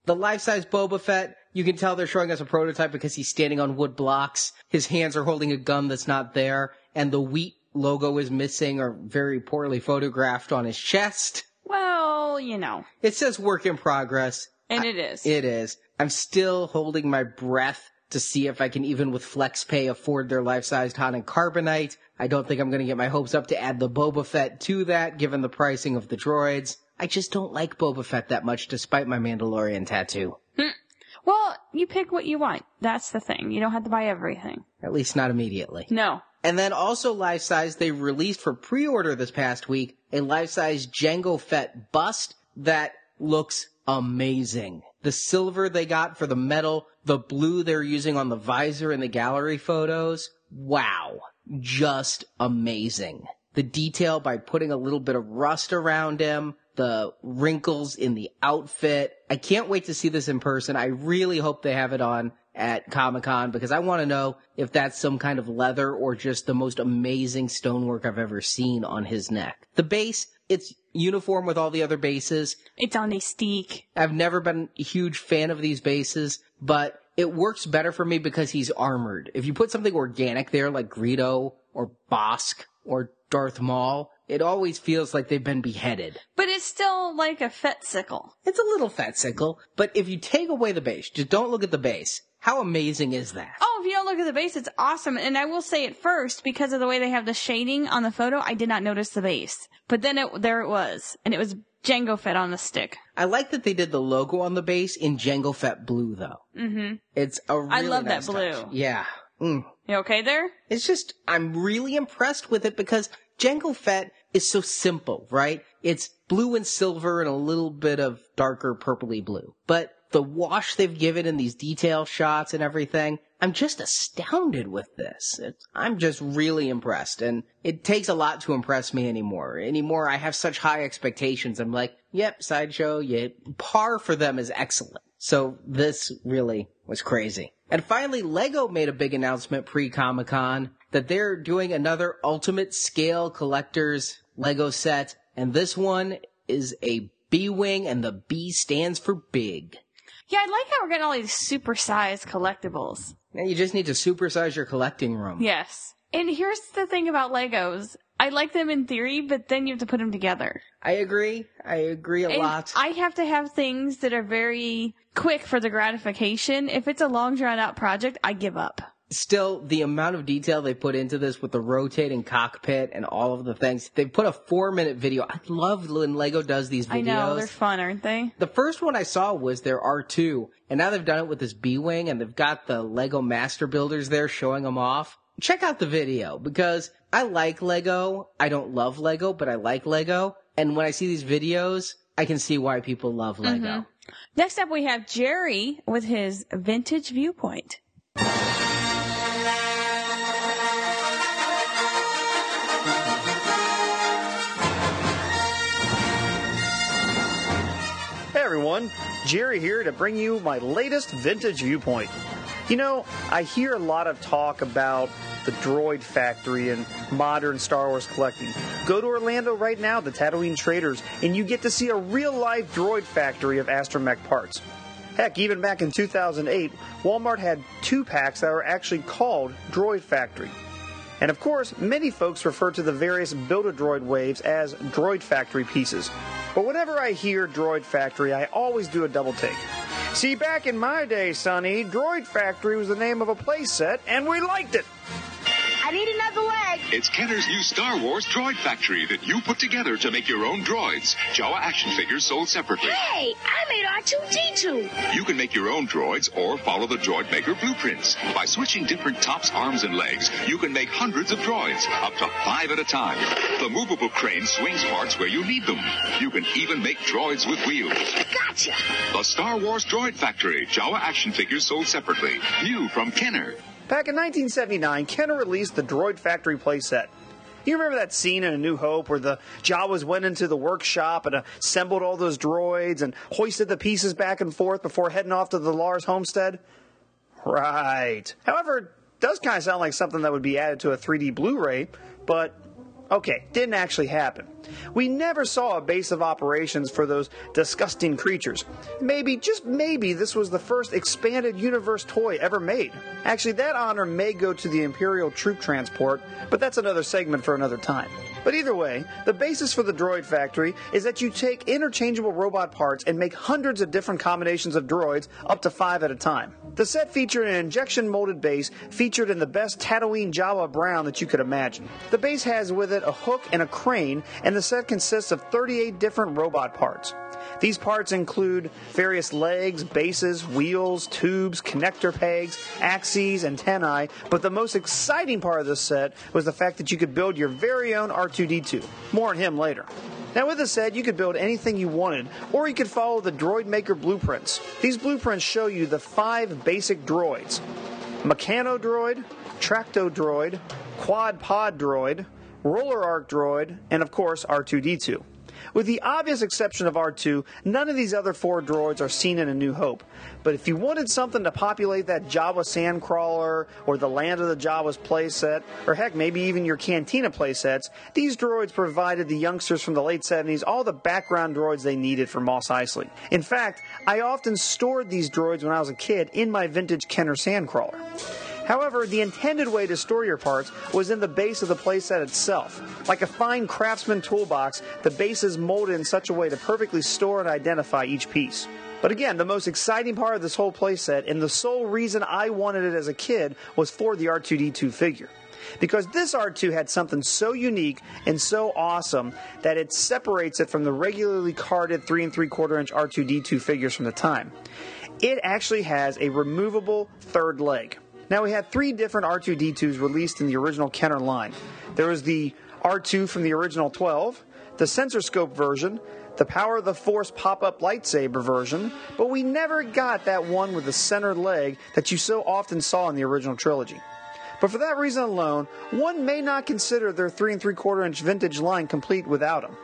The life-size Boba Fett, you can tell they're showing us a prototype because he's standing on wood blocks. His hands are holding a gun that's not there, and the wheat logo is missing or very poorly photographed on his chest. Well, you know. It says work in progress. And it is. It is. I'm still holding my breath to see if I can even with FlexPay afford their life-sized Han and Carbonite. I don't think I'm going to get my hopes up to add the Boba Fett to that given the pricing of the droids. I just don't like Boba Fett that much despite my Mandalorian tattoo. Hmm. well, you pick what you want. That's the thing. You don't have to buy everything. At least not immediately. No. And then also life size, they released for pre-order this past week a life size Jango Fett bust that looks amazing. The silver they got for the metal, the blue they're using on the visor in the gallery photos. Wow. Just amazing. The detail by putting a little bit of rust around him, the wrinkles in the outfit. I can't wait to see this in person. I really hope they have it on at Comic Con because I want to know if that's some kind of leather or just the most amazing stonework I've ever seen on his neck. The base, it's uniform with all the other bases. It's on a steak. I've never been a huge fan of these bases, but it works better for me because he's armored. If you put something organic there like Greedo or Bossk or Darth Maul, it always feels like they've been beheaded. But it's still like a fet sickle. It's a little fat sickle, but if you take away the base, just don't look at the base. How amazing is that? Oh, if you don't look at the base, it's awesome. And I will say it first, because of the way they have the shading on the photo, I did not notice the base. But then it, there it was. And it was Jango Fett on the stick. I like that they did the logo on the base in Jango Fett blue though. Mm-hmm. It's a really I love nice that blue. touch. Yeah. Mm. You okay there? It's just, I'm really impressed with it because Jango Fett is so simple, right? It's blue and silver and a little bit of darker purpley blue. But the wash they've given in these detail shots and everything, I'm just astounded with this. It's, I'm just really impressed. And it takes a lot to impress me anymore. Anymore, I have such high expectations. I'm like, yep, Sideshow, yeah, par for them is excellent. So this really was crazy. And finally, Lego made a big announcement pre-Comic Con that they're doing another ultimate scale collector's Lego set. And this one is a B-Wing and the B stands for big. Yeah, I like how we're getting all these supersized collectibles. You just need to supersize your collecting room. Yes. And here's the thing about Legos. I like them in theory, but then you have to put them together. I agree. I agree a And lot. I have to have things that are very quick for the gratification. If it's a long drawn out project, I give up. Still, the amount of detail they put into this with the rotating cockpit and all of the things. They put a four minute video. I love when Lego does these videos. I know, they're fun, aren't they? The first one I saw was their R2, and now they've done it with this B-Wing, and they've got the Lego Master Builders there showing them off. Check out the video, because I like Lego. I don't love Lego, but I like Lego. And when I see these videos, I can see why people love mm-hmm. Lego. Next up, we have Jerry with his vintage viewpoint. Everyone, Jerry here to bring you my latest vintage viewpoint. You know, I hear a lot of talk about the droid factory and modern Star Wars collecting. Go to Orlando right now, the Tatooine Traders, and you get to see a real life droid factory of astromech parts. Heck, even back in 2008, Walmart had two packs that were actually called Droid Factory. And of course, many folks refer to the various Build-A-Droid waves as Droid Factory pieces. But whenever I hear Droid Factory, I always do a double take. See, back in my day, Sonny, Droid Factory was the name of a playset, and we liked it. I need another leg. It's Kenner's new Star Wars Droid Factory that you put together to make your own droids. Jawa action figures sold separately. Hey, I made R2D2. You can make your own droids or follow the droid maker blueprints. By switching different tops, arms, and legs, you can make hundreds of droids, up to five at a time. The movable crane swings parts where you need them. You can even make droids with wheels. Gotcha. The Star Wars Droid Factory. Jawa action figures sold separately. New from Kenner. Back in 1979, Kenner released the Droid Factory playset. You remember that scene in A New Hope where the Jawas went into the workshop and assembled all those droids and hoisted the pieces back and forth before heading off to the Lars homestead? Right. However, it Does kind of sound like something that would be added to a 3D Blu ray, but Okay, didn't actually happen. We never saw a base of operations for those disgusting creatures. Maybe, just maybe, this was the first expanded universe toy ever made. Actually, that honor may go to the Imperial troop transport, but that's another segment for another time. But either way, the basis for the Droid Factory is that you take interchangeable robot parts and make hundreds of different combinations of droids, up to five at a time. The set featured an injection molded base featured in the best Tatooine Jawa brown that you could imagine. The base has with it a hook and a crane, and the set consists of 38 different robot parts. These parts include various legs, bases, wheels, tubes, connector pegs, axes, antennae, but the most exciting part of this set was the fact that you could build your very own R2D2. More on him later. Now, with this set, you could build anything you wanted, or you could follow the Droid Maker blueprints. These blueprints show you the five basic droids Meccano Droid, Tracto Droid, Quad Pod Droid, Roller Arc Droid, and of course R2D2. With the obvious exception of R2, none of these other four droids are seen in A New Hope. But if you wanted something to populate that Jawa Sandcrawler, or the Land of the Jawas playset, or heck, maybe even your Cantina playsets, these droids provided the youngsters from the late 70s all the background droids they needed for Mos Eisley. In fact, I often stored these droids when I was a kid in my vintage Kenner Sandcrawler. However, the intended way to store your parts was in the base of the playset itself. Like a fine craftsman toolbox, the base is molded in such a way to perfectly store and identify each piece. But again, the most exciting part of this whole playset, and the sole reason I wanted it as a kid, was for the R2D2 figure. Because this R2 had something so unique and so awesome that it separates it from the regularly carded 3 and 3 quarter inch R2D2 figures from the time. It actually has a removable third leg. Now, we had three different R2D2s released in the original Kenner line. There was the R2 from the original 12, the sensor scope version, the Power of the Force pop up lightsaber version, but we never got that one with the centered leg that you so often saw in the original trilogy. But for that reason alone, one may not consider their 3 and 3 quarter inch vintage line complete without him.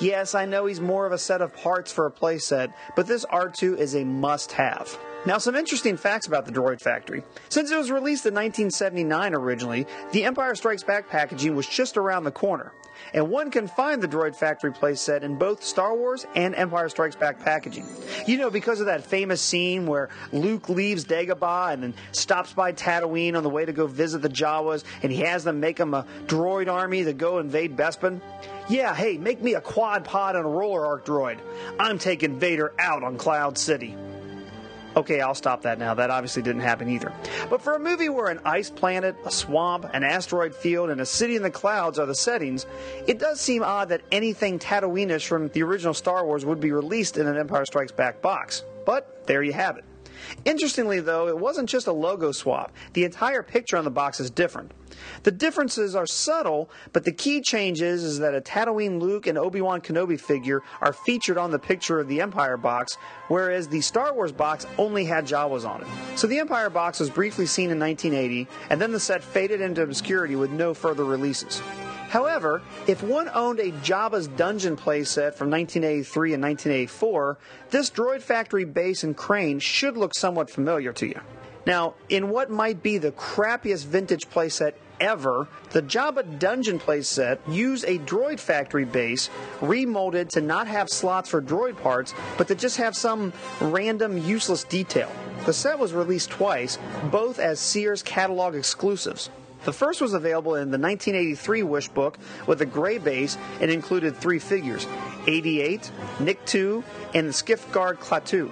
Yes, I know he's more of a set of parts for a playset, but this R2 is a must have. Now, some interesting facts about the Droid Factory. Since it was released in 1979 originally, the Empire Strikes Back packaging was just around the corner. And one can find the Droid Factory playset in both Star Wars and Empire Strikes Back packaging. You know, because of that famous scene where Luke leaves Dagobah and then stops by Tatooine on the way to go visit the Jawas, and he has them make him a droid army to go invade Bespin. Yeah, hey, make me a quad pod and a roller arc droid. I'm taking Vader out on Cloud City. Okay, I'll stop that now. That obviously didn't happen either. But for a movie where an ice planet, a swamp, an asteroid field, and a city in the clouds are the settings, it does seem odd that anything Tatooine-ish from the original Star Wars would be released in an Empire Strikes Back box. But there you have it. Interestingly, though, it wasn't just a logo swap. The entire picture on the box is different. The differences are subtle, but the key change is, is that a Tatooine Luke and Obi-Wan Kenobi figure are featured on the picture of the Empire box, whereas the Star Wars box only had Jawas on it. So the Empire box was briefly seen in 1980, and then the set faded into obscurity with no further releases. However, if one owned a Jabba's Dungeon playset from 1983 and 1984, this Droid Factory base and crane should look somewhat familiar to you. Now, in what might be the crappiest vintage playset ever, the Jabba Dungeon playset used a Droid Factory base remolded to not have slots for droid parts, but to just have some random useless detail. The set was released twice, both as Sears catalog exclusives. The first was available in the 1983 Wish book with a gray base and included three figures 8D8, Nick 2, and the Skiff Guard Klaatu.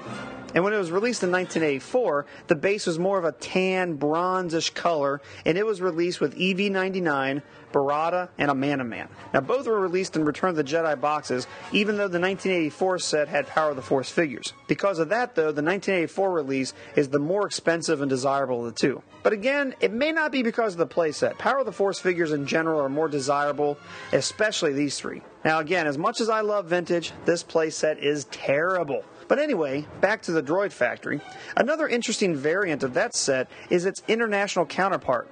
And when it was released in 1984, the base was more of a tan, bronzish color, and it was released with EV-9D9, Barada, and Amanaman. Now, both were released in Return of the Jedi boxes, even though the 1984 set had Power of the Force figures. Because of that, though, the 1984 release is the more expensive and desirable of the two. But again, it may not be because of the playset. Power of the Force figures in general are more desirable, especially these three. Now, again, as much as I love vintage, this playset is terrible. But anyway, back to the Droid Factory. Another interesting variant of that set is its international counterpart.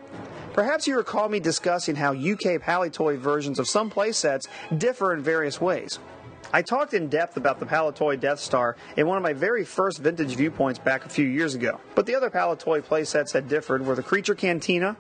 Perhaps you recall me discussing how UK Palitoy versions of some playsets differ in various ways. I talked in depth about the Palitoy Death Star in one of my very first vintage viewpoints back a few years ago. But the other Palitoy playsets that differed were the Creature Cantina,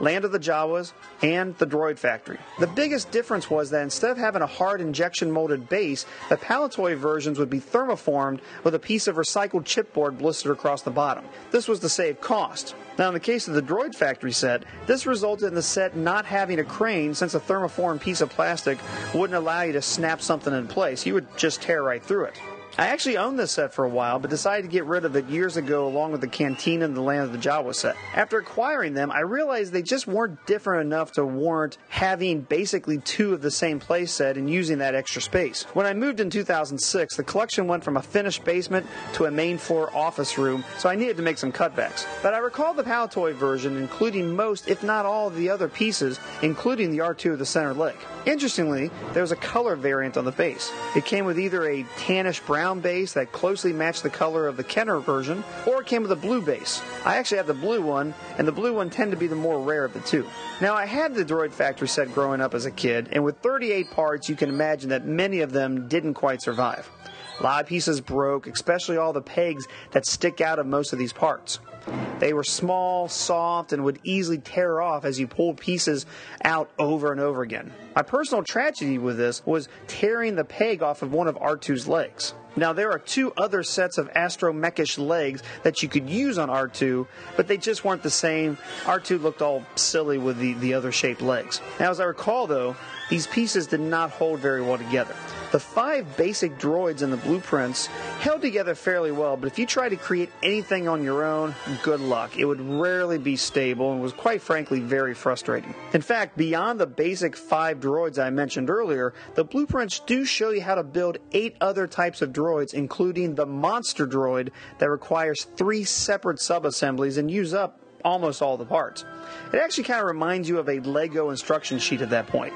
Land of the Jawas, and the Droid Factory. The biggest difference was that instead of having a hard injection molded base, the Palitoy versions would be thermoformed with a piece of recycled chipboard blistered across the bottom. This was to save cost. Now, in the case of the Droid Factory set, this resulted in the set not having a crane since a thermoformed piece of plastic wouldn't allow you to snap something in place. You would just tear right through it. I actually owned this set for a while, but decided to get rid of it years ago along with the Cantina and the Land of the Jawa set. After acquiring them, I realized they just weren't different enough to warrant having basically two of the same playset and using that extra space. When I moved in 2006, the collection went from a finished basement to a main floor office room, so I needed to make some cutbacks. But I recall the Palitoy version including most, if not all, of the other pieces, including the R2 of the center leg. Interestingly, there was a color variant on the base. It came with either a tannish brown base that closely matched the color of the Kenner version, or it came with a blue base. I actually have the blue one, and the blue one tended to be the more rare of the two. Now, I had the Droid Factory set growing up as a kid, and with 38 parts, you can imagine that many of them didn't quite survive. A lot of pieces broke, especially all the pegs that stick out of most of these parts. They were small, soft, and would easily tear off as you pulled pieces out over and over again. My personal tragedy with this was tearing the peg off of one of R2's legs. Now, there are two other sets of astromechish legs that you could use on R2, but they just weren't the same. R2 looked all silly with the, the other shaped legs. Now, as I recall, though, these pieces did not hold very well together. The five basic droids in the blueprints held together fairly well, but if you try to create anything on your own, good luck. It would rarely be stable and was quite frankly very frustrating. In fact, beyond the basic five droids I mentioned earlier, the blueprints do show you how to build eight other types of droids, including the monster droid that requires three separate subassemblies and use up almost all the parts. It actually kind of reminds you of a Lego instruction sheet at that point.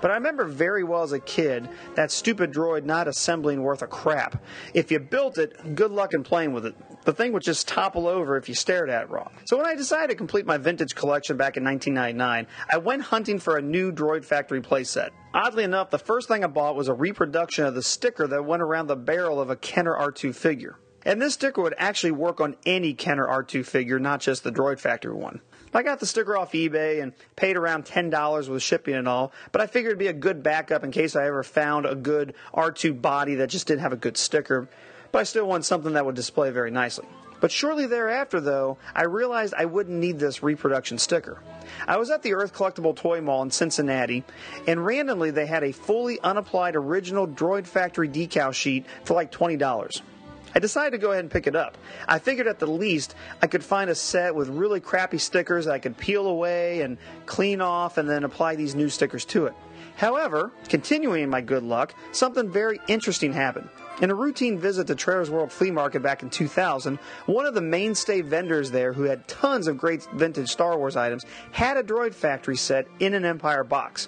But I remember very well as a kid that stupid droid not assembling worth a crap. If you built it, good luck in playing with it. The thing would just topple over if you stared at it wrong. So when I decided to complete my vintage collection back in 1999, I went hunting for a new Droid Factory playset. Oddly enough, the first thing I bought was a reproduction of the sticker that went around the barrel of a Kenner R2 figure. And this sticker would actually work on any Kenner R2 figure, not just the Droid Factory one. I got the sticker off eBay and paid around $10 with shipping and all, but I figured it'd be a good backup in case I ever found a good R2 body that just didn't have a good sticker. But I still want something that would display very nicely. But shortly thereafter, though, I realized I wouldn't need this reproduction sticker. I was at the Earth Collectible Toy Mall in Cincinnati, and randomly they had a fully unapplied original Droid Factory decal sheet for like $20. I decided to go ahead and pick it up. I figured at the least I could find a set with really crappy stickers that I could peel away and clean off and then apply these new stickers to it. However, continuing my good luck, something very interesting happened. In a routine visit to Trader's World Flea Market back in 2000, one of the mainstay vendors there, who had tons of great vintage Star Wars items, had a Droid Factory set in an Empire box.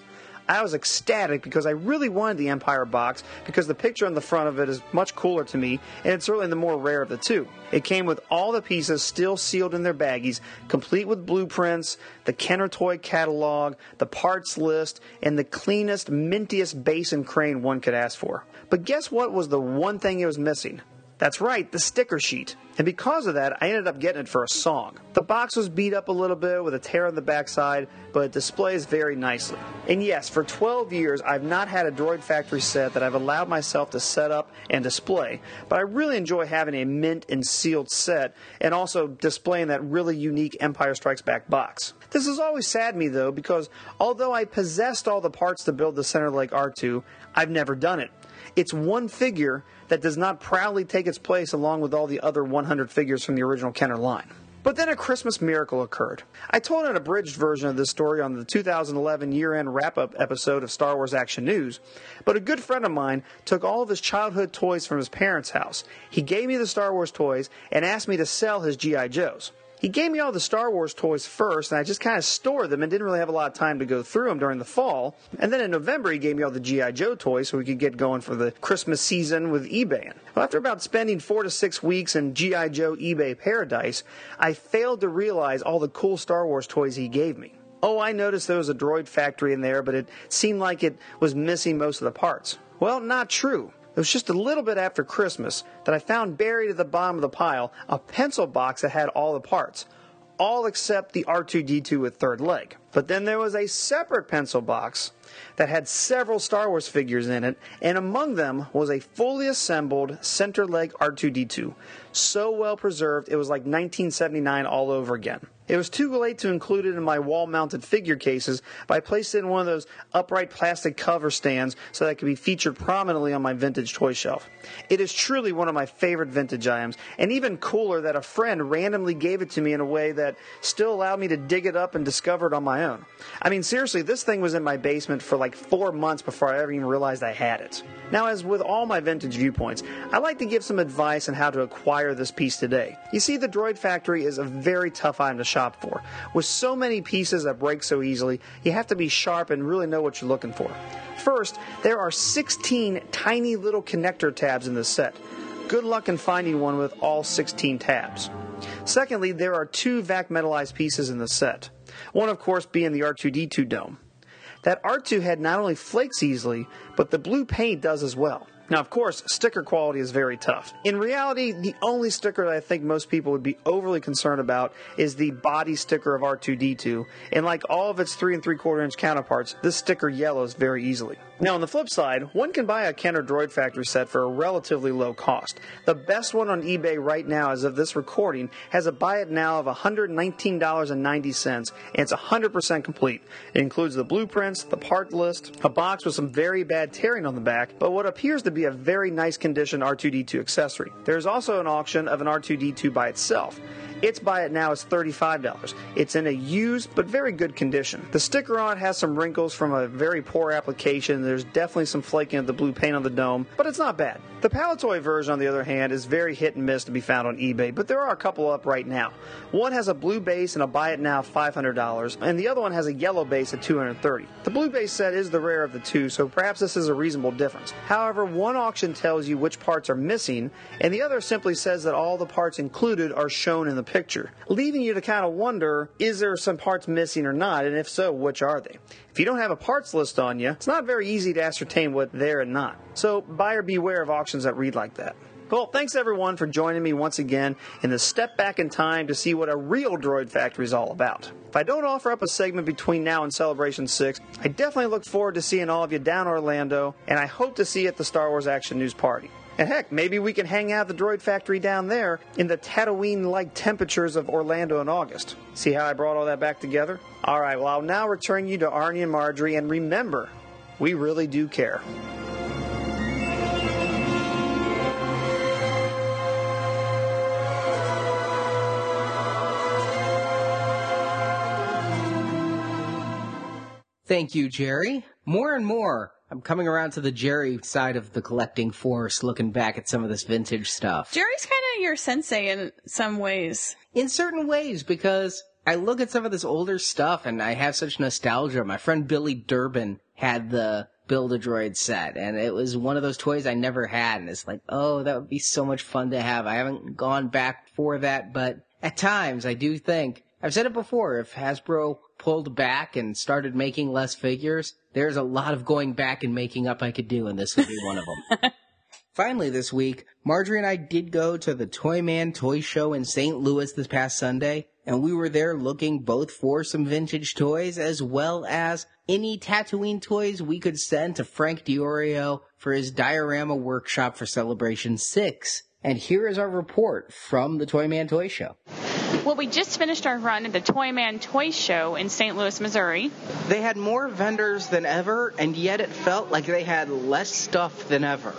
I was ecstatic because I really wanted the Empire box because the picture on the front of it is much cooler to me, and it's certainly the more rare of the two. It came with all the pieces still sealed in their baggies, complete with blueprints, the Kenner toy catalog, the parts list, and the cleanest, mintiest base and crane one could ask for. But guess what was the one thing it was missing? That's right, the sticker sheet. And because of that, I ended up getting it for a song. The box was beat up a little bit with a tear on the backside, but it displays very nicely. And yes, for 12 years, I've not had a Droid Factory set that I've allowed myself to set up and display, but I really enjoy having a mint and sealed set and also displaying that really unique Empire Strikes Back box. This has always saddened me though, because although I possessed all the parts to build the center leg R2, I've never done it. It's one figure that does not proudly take its place along with all the other 100 figures from the original Kenner line. But then a Christmas miracle occurred. I told an abridged version of this story on the 2011 year end wrap up episode of Star Wars Action News, but a good friend of mine took all of his childhood toys from his parents' house. He gave me the Star Wars toys and asked me to sell his G.I. Joes. He gave me all the Star Wars toys first, and I just kind of stored them and didn't really have a lot of time to go through them during the fall. And then in November, he gave me all the G.I. Joe toys so we could get going for the Christmas season with eBay. Well, after about spending four to six weeks in G.I. Joe eBay paradise, I failed to realize all the cool Star Wars toys he gave me. Oh, I noticed there was a droid factory in there, but it seemed like it was missing most of the parts. Well, not true. It was just a little bit after Christmas that I found buried at the bottom of the pile a pencil box that had all the parts, all except the R2D2 with third leg. But then there was a separate pencil box that had several Star Wars figures in it, and among them was a fully assembled center leg R2D2. So well preserved, it was like 1979 all over again. It was too late to include it in my wall mounted figure cases, but I placed it in one of those upright plastic cover stands so that it could be featured prominently on my vintage toy shelf. It is truly one of my favorite vintage items, and even cooler that a friend randomly gave it to me in a way that still allowed me to dig it up and discover it on my own. I mean, seriously, this thing was in my basement for like four months before I ever even realized I had it. Now, as with all my vintage viewpoints, I like to give some advice on how to acquire this piece today. You see, the Droid Factory is a very tough item to shop for. With so many pieces that break so easily, you have to be sharp and really know what you're looking for. First, there are 16 tiny little connector tabs in this set. Good luck in finding one with all 16 tabs. Secondly, there are two vac metallized pieces in the set. One, of course, being the R2D2 dome. That R2 head not only flakes easily, but the blue paint does as well. Now, of course, sticker quality is very tough. In reality, the only sticker that I think most people would be overly concerned about is the body sticker of R2D2, and like all of its 3 and 3 quarter inch counterparts, this sticker yellows very easily. Now, on the flip side, one can buy a Kenner Droid Factory set for a relatively low cost. The best one on eBay right now, as of this recording, has a buy it now of $119.90, and it's 100% complete. It includes the blueprints, the part list, a box with some very bad tearing on the back, but what appears to be a very nice condition R2D2 accessory. There's also an auction of an R2D2 by itself. Its buy it now is $35. It's in a used but very good condition. The sticker on it has some wrinkles from a very poor application. There's definitely some flaking of the blue paint on the dome, but it's not bad. The Palitoy version, on the other hand, is very hit and miss to be found on eBay, but there are a couple up right now. One has a blue base and a buy it now $500, and the other one has a yellow base at $230. The blue base set is the rare of the two, so perhaps this is a reasonable difference. However, one auction tells you which parts are missing, and the other simply says that all the parts included are shown in the picture, leaving you to kind of wonder is there some parts missing or not, and if so, which are they? If you don't have a parts list on you, it's not very easy to ascertain what they're and not. So buyer beware of auctions that read like that. Well, thanks everyone for joining me once again in the step back in time to see what a real droid factory is all about. If I don't offer up a segment between now and Celebration 6, I definitely look forward to seeing all of you down Orlando, and I hope to see you at the Star Wars Action News Party. And heck, maybe we can hang out at the Droid Factory down there in the Tatooine like temperatures of Orlando in August. See how I brought all that back together? Alright, well, I'll now return you to Arnie and Marjorie, and remember, we really do care. Thank you, Jerry. More and more, I'm coming around to the Jerry side of the collecting force, looking back at some of this vintage stuff. Jerry's kind of your sensei in some ways. In certain ways, because I look at some of this older stuff and I have such nostalgia. My friend Billy Durbin had the Build a Droid set, and it was one of those toys I never had, and it's like, oh, that would be so much fun to have. I haven't gone back for that, but at times I do think, I've said it before, if Hasbro pulled back and started making less figures, there's a lot of going back and making up I could do, and this would be one of them. Finally, this week, Marjorie and I did go to the Toyman Toy Show in St. Louis this past Sunday, and we were there looking both for some vintage toys as well as any Tatooine toys we could send to Frank Diorio for his diorama workshop for Celebration 6. And here is our report from the Toyman Toy Show. Well, we just finished our run at the Toyman Toy Show in St. Louis, Missouri. They had more vendors than ever, and yet it felt like they had less stuff than ever.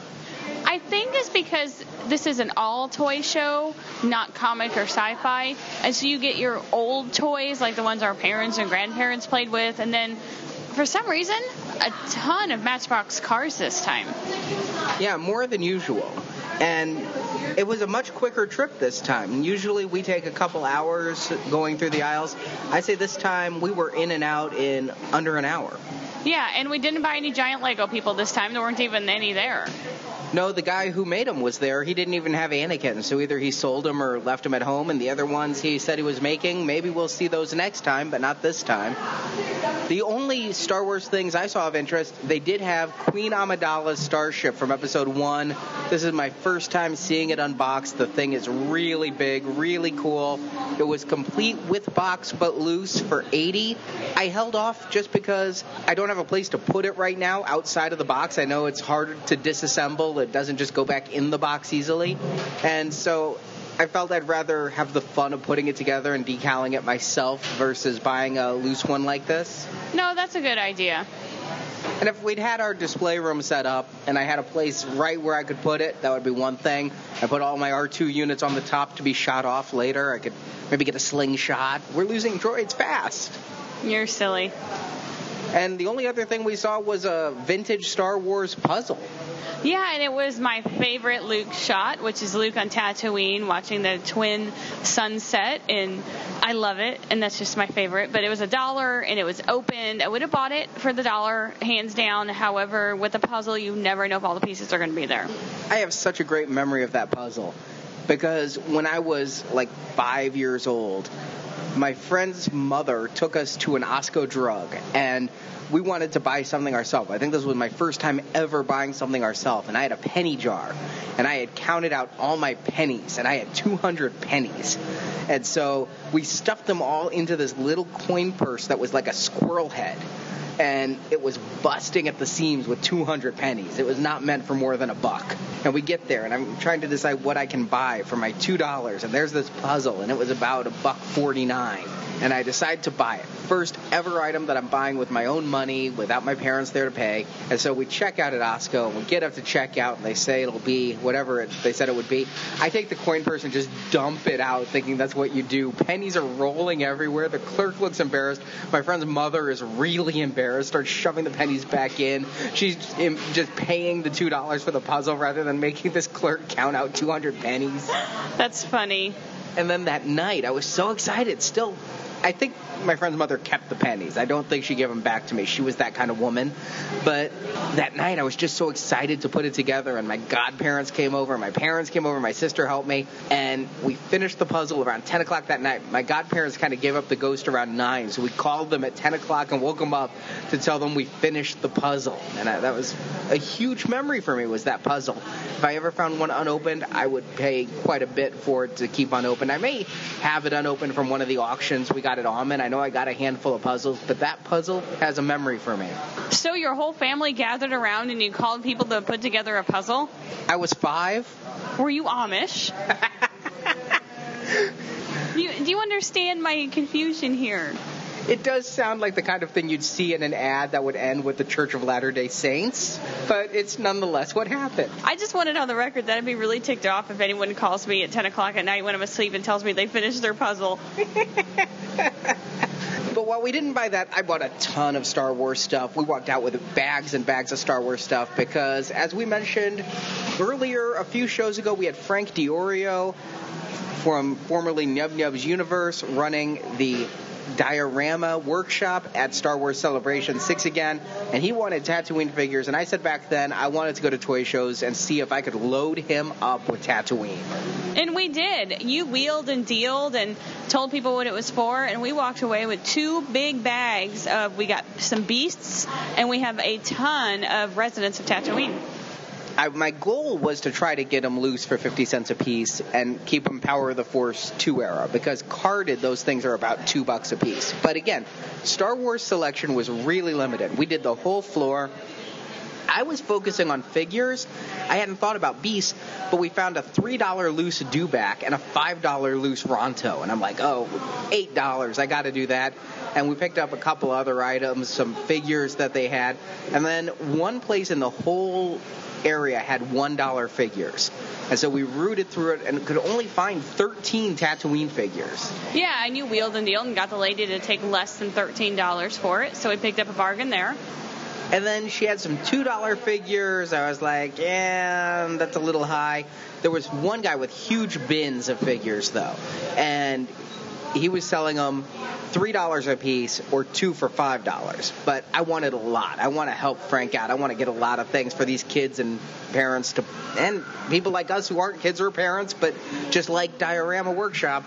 I think it's because this is an all toy show, not comic or sci fi. And so you get your old toys, like the ones our parents and grandparents played with, and then for some reason, a ton of Matchbox cars this time. Yeah, more than usual. And it was a much quicker trip this time. Usually we take a couple hours going through the aisles. I say this time we were in and out in under an hour. Yeah, and we didn't buy any giant Lego people this time. There weren't even any there. No, the guy who made him was there. He didn't even have Anakin, so either he sold him or left him at home. And the other ones he said he was making, maybe we'll see those next time, but not this time. The only Star Wars things I saw of interest, they did have Queen Amidala's starship from Episode One. This is my first time seeing it unboxed. The thing is really big, really cool. It was complete with box but loose for 80. I held off just because I don't have a place to put it right now outside of the box. I know it's hard to disassemble. It doesn't just go back in the box easily. And so I felt I'd rather have the fun of putting it together and decaling it myself versus buying a loose one like this. No, that's a good idea. And if we'd had our display room set up and I had a place right where I could put it, that would be one thing. I put all my R2 units on the top to be shot off later. I could maybe get a slingshot. We're losing droids fast. You're silly. And the only other thing we saw was a vintage Star Wars puzzle. Yeah, and it was my favorite Luke shot, which is Luke on Tatooine watching the twin sunset, and I love it, and that's just my favorite. But it was a dollar, and it was opened. I would have bought it for the dollar, hands down. However, with a puzzle, you never know if all the pieces are going to be there. I have such a great memory of that puzzle because when I was like five years old, my friend's mother took us to an Osco drug, and we wanted to buy something ourselves. I think this was my first time ever buying something ourselves, and I had a penny jar, and I had counted out all my pennies, and I had 200 pennies. And so we stuffed them all into this little coin purse that was like a squirrel head. And it was busting at the seams with 200 pennies. It was not meant for more than a buck. And we get there, and I'm trying to decide what I can buy for my $2. And there's this puzzle, and it was about a buck 49 and I decide to buy it. First ever item that I'm buying with my own money, without my parents there to pay. And so we check out at Osco, and we get up to check out, and they say it'll be whatever it, they said it would be. I take the coin purse and just dump it out, thinking that's what you do. Pennies are rolling everywhere. The clerk looks embarrassed. My friend's mother is really embarrassed, starts shoving the pennies back in. She's just paying the $2 for the puzzle rather than making this clerk count out 200 pennies. That's funny. And then that night, I was so excited. Still I think my friend's mother kept the pennies. I don't think she gave them back to me. She was that kind of woman. But that night, I was just so excited to put it together, and my godparents came over, my parents came over, my sister helped me, and we finished the puzzle around 10 o'clock that night. My godparents kind of gave up the ghost around 9, so we called them at 10 o'clock and woke them up to tell them we finished the puzzle. And I, that was a huge memory for me, was that puzzle. If I ever found one unopened, I would pay quite a bit for it to keep unopened. I may have it unopened from one of the auctions we got at Almond. I know I got a handful of puzzles, but that puzzle has a memory for me. So your whole family gathered around and you called people to put together a puzzle? I was five. Were you Amish? do, you, do you understand my confusion here? It does sound like the kind of thing you'd see in an ad that would end with the Church of Latter day Saints, but it's nonetheless what happened. I just wanted on the record that I'd be really ticked off if anyone calls me at 10 o'clock at night when I'm asleep and tells me they finished their puzzle. But while we didn't buy that, I bought a ton of Star Wars stuff. We walked out with bags and bags of Star Wars stuff because, as we mentioned earlier, a few shows ago, we had Frank Diorio from formerly Nub Nub's Universe running the diorama workshop at Star Wars Celebration 6 again, and he wanted Tatooine figures. And I said back then I wanted to go to toy shows and see if I could load him up with Tatooine. And we did. You wheeled and dealed and told people what it was for, and we walked away with two big bags of. We got some beasts, and we have a ton of residents of Tatooine. I, my goal was to try to get them loose for 50 cents a piece and keep them Power of the Force 2 era because carded those things are about 2 bucks a piece. But again, Star Wars selection was really limited. We did the whole floor. I was focusing on figures. I hadn't thought about beasts, but we found a $3 loose Dewback and a $5 loose Ronto. And I'm like, oh, $8. I got to do that. And we picked up a couple other items, some figures that they had. And then one place in the whole area had one dollar figures. And so we rooted through it and could only find 13 Tatooine figures. Yeah, and you wheeled and dealed and got the lady to take less than $13 for it, so we picked up a bargain there. And then she had some $2 figures. I was like, yeah, that's a little high. There was one guy with huge bins of figures, though. And he was selling them $3 a piece or two for $5. But I wanted a lot. I want to help Frank out. I want to get a lot of things for these kids and parents to, and people like us who aren't kids or parents, but just like Diorama Workshop,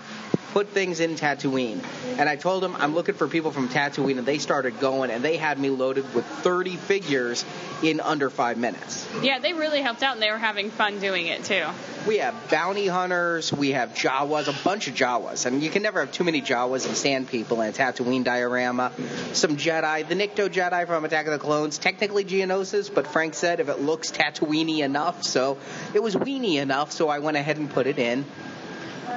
put things in Tatooine. And I told them I'm looking for people from Tatooine, and they started going, and they had me loaded with 30 figures in under five minutes. Yeah, they really helped out, and they were having fun doing it too. We have bounty hunters, we have Jawas, a bunch of Jawas. I mean, you can never have too many Jawas and sand people in a Tatooine diorama. Some Jedi, the Nikto Jedi from Attack of the Clones, technically Geonosis, but Frank said if it looks Tatooine enough, so it was weenie enough, so I went ahead and put it in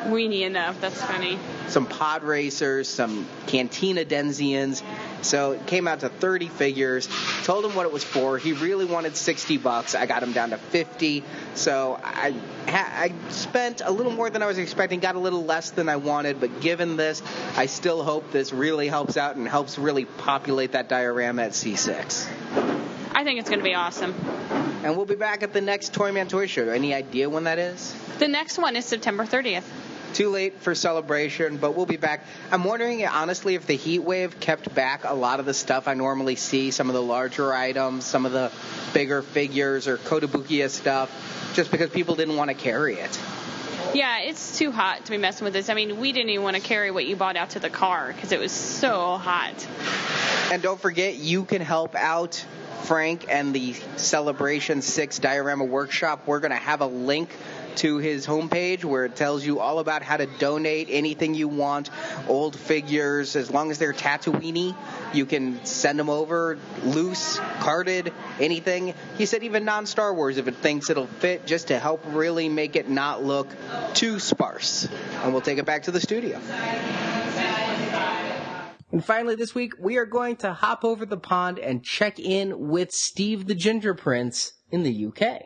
weenie enough. That's funny. Some pod racers, some Cantina Denzians. So it came out to 30 figures. Told him what it was for. He really wanted 60 bucks. I got him down to 50. So I I spent a little more than I was expecting. Got a little less than I wanted. But given this, I still hope this really helps out and helps really populate that diorama at C6. I think it's going to be awesome. And we'll be back at the next Toyman Toy Show. Any idea when that is? The next one is September 30th. Too late for celebration, but we'll be back. I'm wondering, honestly, if the heat wave kept back a lot of the stuff I normally see, some of the larger items, some of the bigger figures or Kotobukiya stuff, just because people didn't want to carry it. Yeah, it's too hot to be messing with this. I mean, we didn't even want to carry what you bought out to the car because it was so hot. And don't forget, you can help out Frank and the Celebration 6 Diorama Workshop. We're going to have a link to his homepage where it tells you all about how to donate anything you want, old figures, as long as they're Tatooine, you can send them over loose, carded, anything. He said even non-Star Wars if it thinks it'll fit, just to help really make it not look too sparse. And we'll take it back to the studio. And finally, this week, we are going to hop over the pond and check in with Steve the Ginger Prince in the UK.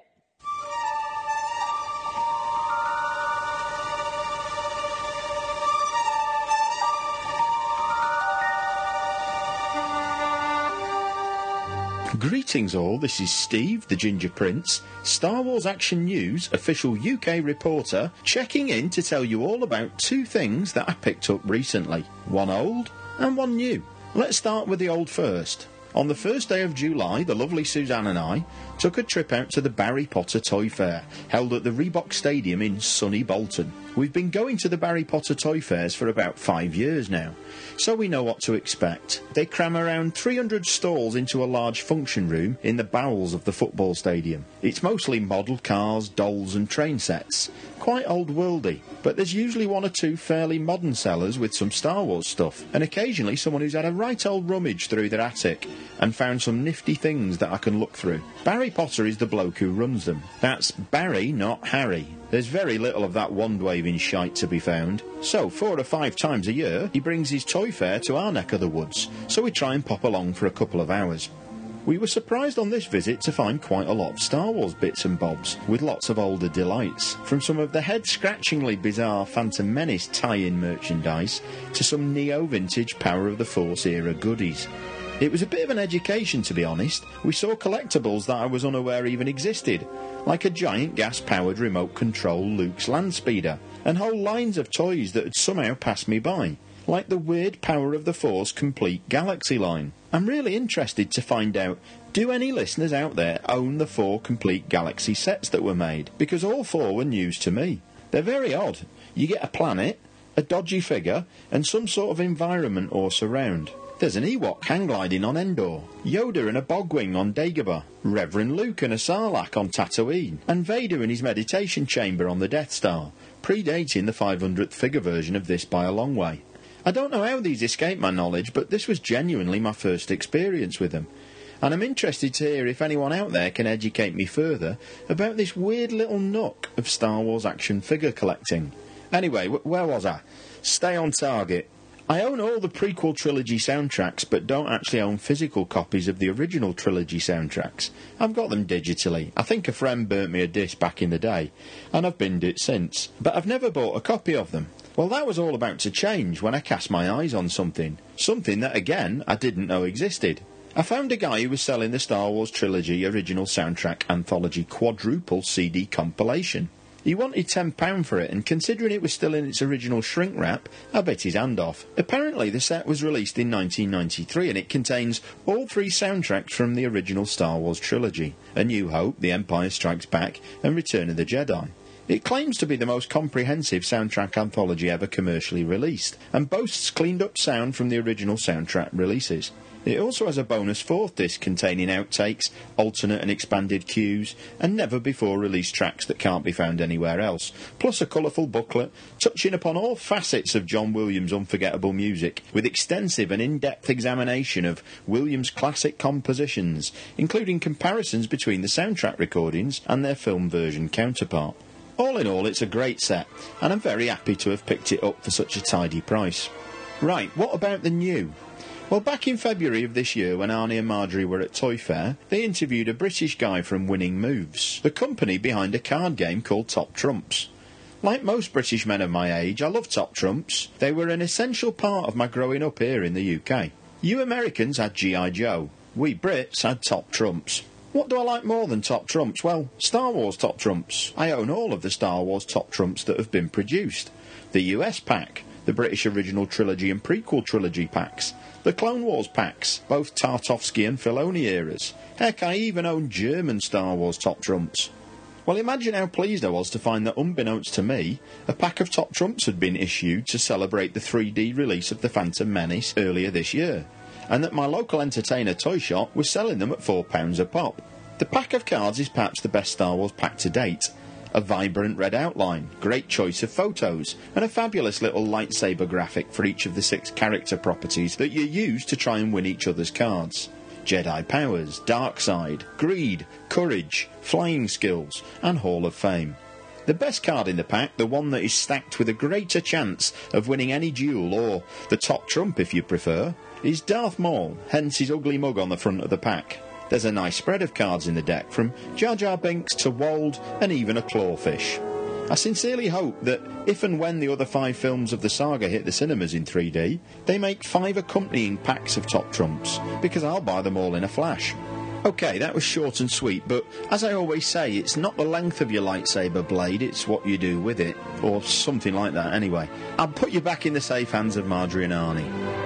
Greetings all, this is Steve, the Ginger Prince, Star Wars Action News official UK reporter, checking in to tell you all about two things that I picked up recently. One old and one new. Let's start with the old first. On the first day of July, the lovely Suzanne and I took a trip out to the Barry Potter Toy Fair, held at the Reebok Stadium in sunny Bolton. We've been going to the Barry Potter Toy Fairs for about five years now, so we know what to expect. They cram around 300 stalls into a large function room in the bowels of the football stadium. It's mostly model cars, dolls, and train sets. Quite old worldy, but there's usually one or two fairly modern sellers with some Star Wars stuff, and occasionally someone who's had a right old rummage through their attic and found some nifty things that I can look through. Barry Potter is the bloke who runs them. That's Barry, not Harry. There's very little of that wand-waving shite to be found. So, four or five times a year, he brings his toy fair to our neck of the woods, so we try and pop along for a couple of hours. We were surprised on this visit to find quite a lot of Star Wars bits and bobs, with lots of older delights, from some of the head-scratchingly bizarre Phantom Menace tie-in merchandise to some neo-vintage Power of the Force era goodies. It was a bit of an education, to be honest. We saw collectibles that I was unaware even existed, like a giant gas-powered remote control Luke's land speeder, and whole lines of toys that had somehow passed me by, like the weird Power of the Force Complete Galaxy line. I'm really interested to find out do any listeners out there own the four Complete Galaxy sets that were made? Because all four were news to me. They're very odd. You get a planet, a dodgy figure, and some sort of environment or surround. There's an Ewok hang gliding on Endor, Yoda and a Bogwing on Dagobah, Reverend Luke and a Sarlacc on Tatooine, and Vader in his meditation chamber on the Death Star, predating the 500th figure version of this by a long way. I don't know how these escaped my knowledge, but this was genuinely my first experience with them. And I'm interested to hear if anyone out there can educate me further about this weird little nook of Star Wars action figure collecting. Anyway, where was I? Stay on target. I own all the prequel trilogy soundtracks, but don't actually own physical copies of the original trilogy soundtracks. I've got them digitally. I think a friend burnt me a disc back in the day, and I've binned it since. But I've never bought a copy of them. Well, that was all about to change when I cast my eyes on something. Something that, again, I didn't know existed. I found a guy who was selling the Star Wars Trilogy Original Soundtrack Anthology Quadruple CD compilation. He wanted £10 for it, and considering it was still in its original shrink wrap, I bit his hand off. Apparently, the set was released in 1993 and it contains all three soundtracks from the original Star Wars trilogy A New Hope, The Empire Strikes Back, and Return of the Jedi. It claims to be the most comprehensive soundtrack anthology ever commercially released, and boasts cleaned up sound from the original soundtrack releases. It also has a bonus fourth disc containing outtakes, alternate and expanded cues, and never before released tracks that can't be found anywhere else, plus a colourful booklet touching upon all facets of John Williams' unforgettable music, with extensive and in depth examination of Williams' classic compositions, including comparisons between the soundtrack recordings and their film version counterpart. All in all, it's a great set, and I'm very happy to have picked it up for such a tidy price. Right, what about the new? Well, back in February of this year, when Arnie and Marjorie were at Toy Fair, they interviewed a British guy from Winning Moves, the company behind a card game called Top Trumps. Like most British men of my age, I love Top Trumps. They were an essential part of my growing up here in the UK. You Americans had G.I. Joe. We Brits had Top Trumps. What do I like more than Top Trumps? Well, Star Wars Top Trumps. I own all of the Star Wars Top Trumps that have been produced. The US pack, the British original trilogy and prequel trilogy packs, the Clone Wars packs, both Tartakovsky and Filoni eras. Heck, I even own German Star Wars top trumps. Well, imagine how pleased I was to find that, unbeknownst to me, a pack of top trumps had been issued to celebrate the 3D release of The Phantom Menace earlier this year, and that my local entertainer toy shop was selling them at £4 a pop. The pack of cards is perhaps the best Star Wars pack to date, a vibrant red outline, great choice of photos, and a fabulous little lightsaber graphic for each of the six character properties that you use to try and win each other's cards. Jedi powers, dark side, greed, courage, flying skills, and Hall of Fame. The best card in the pack, the one that is stacked with a greater chance of winning any duel, or the top trump if you prefer, is Darth Maul, hence his ugly mug on the front of the pack. There's a nice spread of cards in the deck, from Jar Jar Binks to Wald and even a clawfish. I sincerely hope that if and when the other five films of the saga hit the cinemas in 3D, they make five accompanying packs of Top Trumps, because I'll buy them all in a flash. Okay, that was short and sweet, but as I always say, it's not the length of your lightsaber blade, it's what you do with it, or something like that anyway. I'll put you back in the safe hands of Marjorie and Arnie.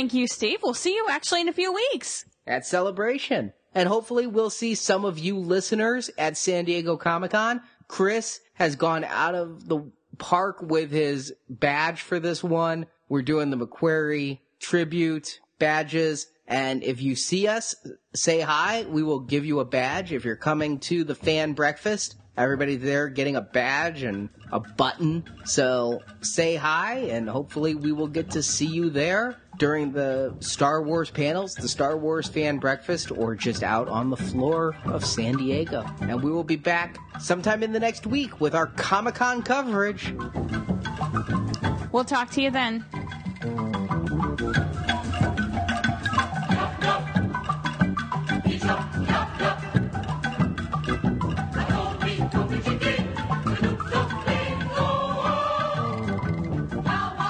Thank you, Steve. We'll see you actually in a few weeks. At Celebration. And hopefully we'll see some of you listeners at San Diego Comic Con. Chris has gone out of the park with his badge for this one. We're doing the McQuarrie tribute badges. And if you see us, say hi. We will give you a badge if you're coming to the fan breakfast. Everybody there getting a badge and a button. So say hi and hopefully we will get to see you there during the Star Wars panels, the Star Wars fan breakfast, or just out on the floor of San Diego. And we will be back sometime in the next week with our Comic Con coverage. We'll talk to you then.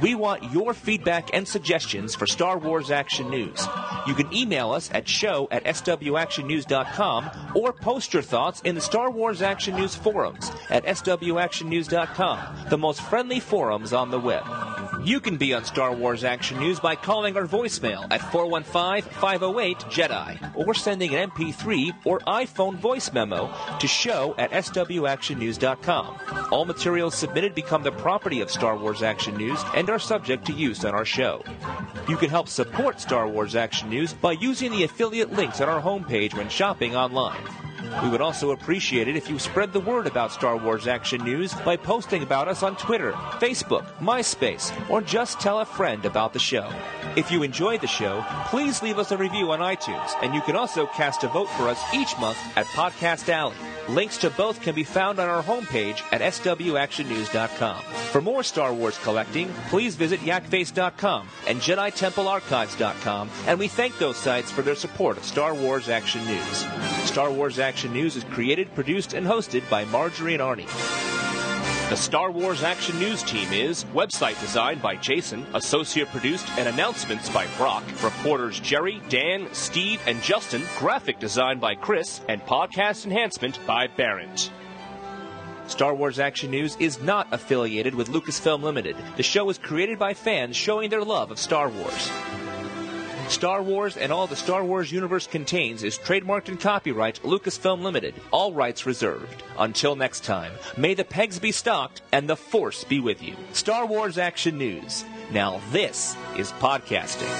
We want your feedback and suggestions for Star Wars Action News. You can email us at show at swactionnews.com or post your thoughts in the Star Wars Action News forums at swactionnews.com, the most friendly forums on the web. You can be on Star Wars Action News by calling our voicemail at 415-508-JEDI or sending an MP3 or iPhone voice memo to show at swactionnews.com. All materials submitted become the property of Star Wars Action News and are subject to use on our show. You can help support Star Wars Action News by using the affiliate links on our homepage when shopping online. We would also appreciate it if you spread the word about Star Wars action news by posting about us on Twitter, Facebook, MySpace, or just tell a friend about the show. If you enjoy the show, please leave us a review on iTunes, and you can also cast a vote for us each month at Podcast Alley. Links to both can be found on our homepage at swactionnews.com. For more Star Wars collecting, please visit yakface.com and JediTempleArchives.com, and we thank those sites for their support of Star Wars Action News. Star Wars Action News is created, produced, and hosted by Marjorie and Arnie. The Star Wars Action News team is website designed by Jason, associate produced and announcements by Brock, reporters Jerry, Dan, Steve, and Justin, graphic design by Chris, and podcast enhancement by Barrett. Star Wars Action News is not affiliated with Lucasfilm Limited. The show is created by fans showing their love of Star Wars. Star Wars and all the Star Wars universe contains is trademarked and copyright Lucasfilm Limited. All rights reserved. Until next time, may the pegs be stocked and the Force be with you. Star Wars Action News. Now this is podcasting.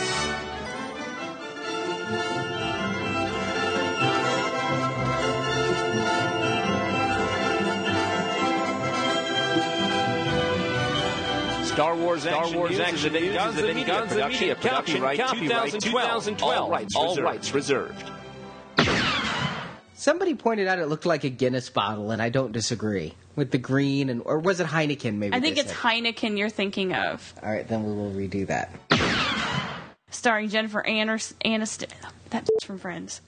Star Wars Star Action Wars News Action News is a Vinny Guns Media, Media production, copyright 2012. 2012. All rights, All reserved. rights reserved. Somebody pointed out it looked like a Guinness bottle, and I don't disagree with the green and or was it Heineken? Maybe I think it's said? Heineken you're thinking of, All right, then we will redo that. starring Jennifer Aniston. That's from Friends.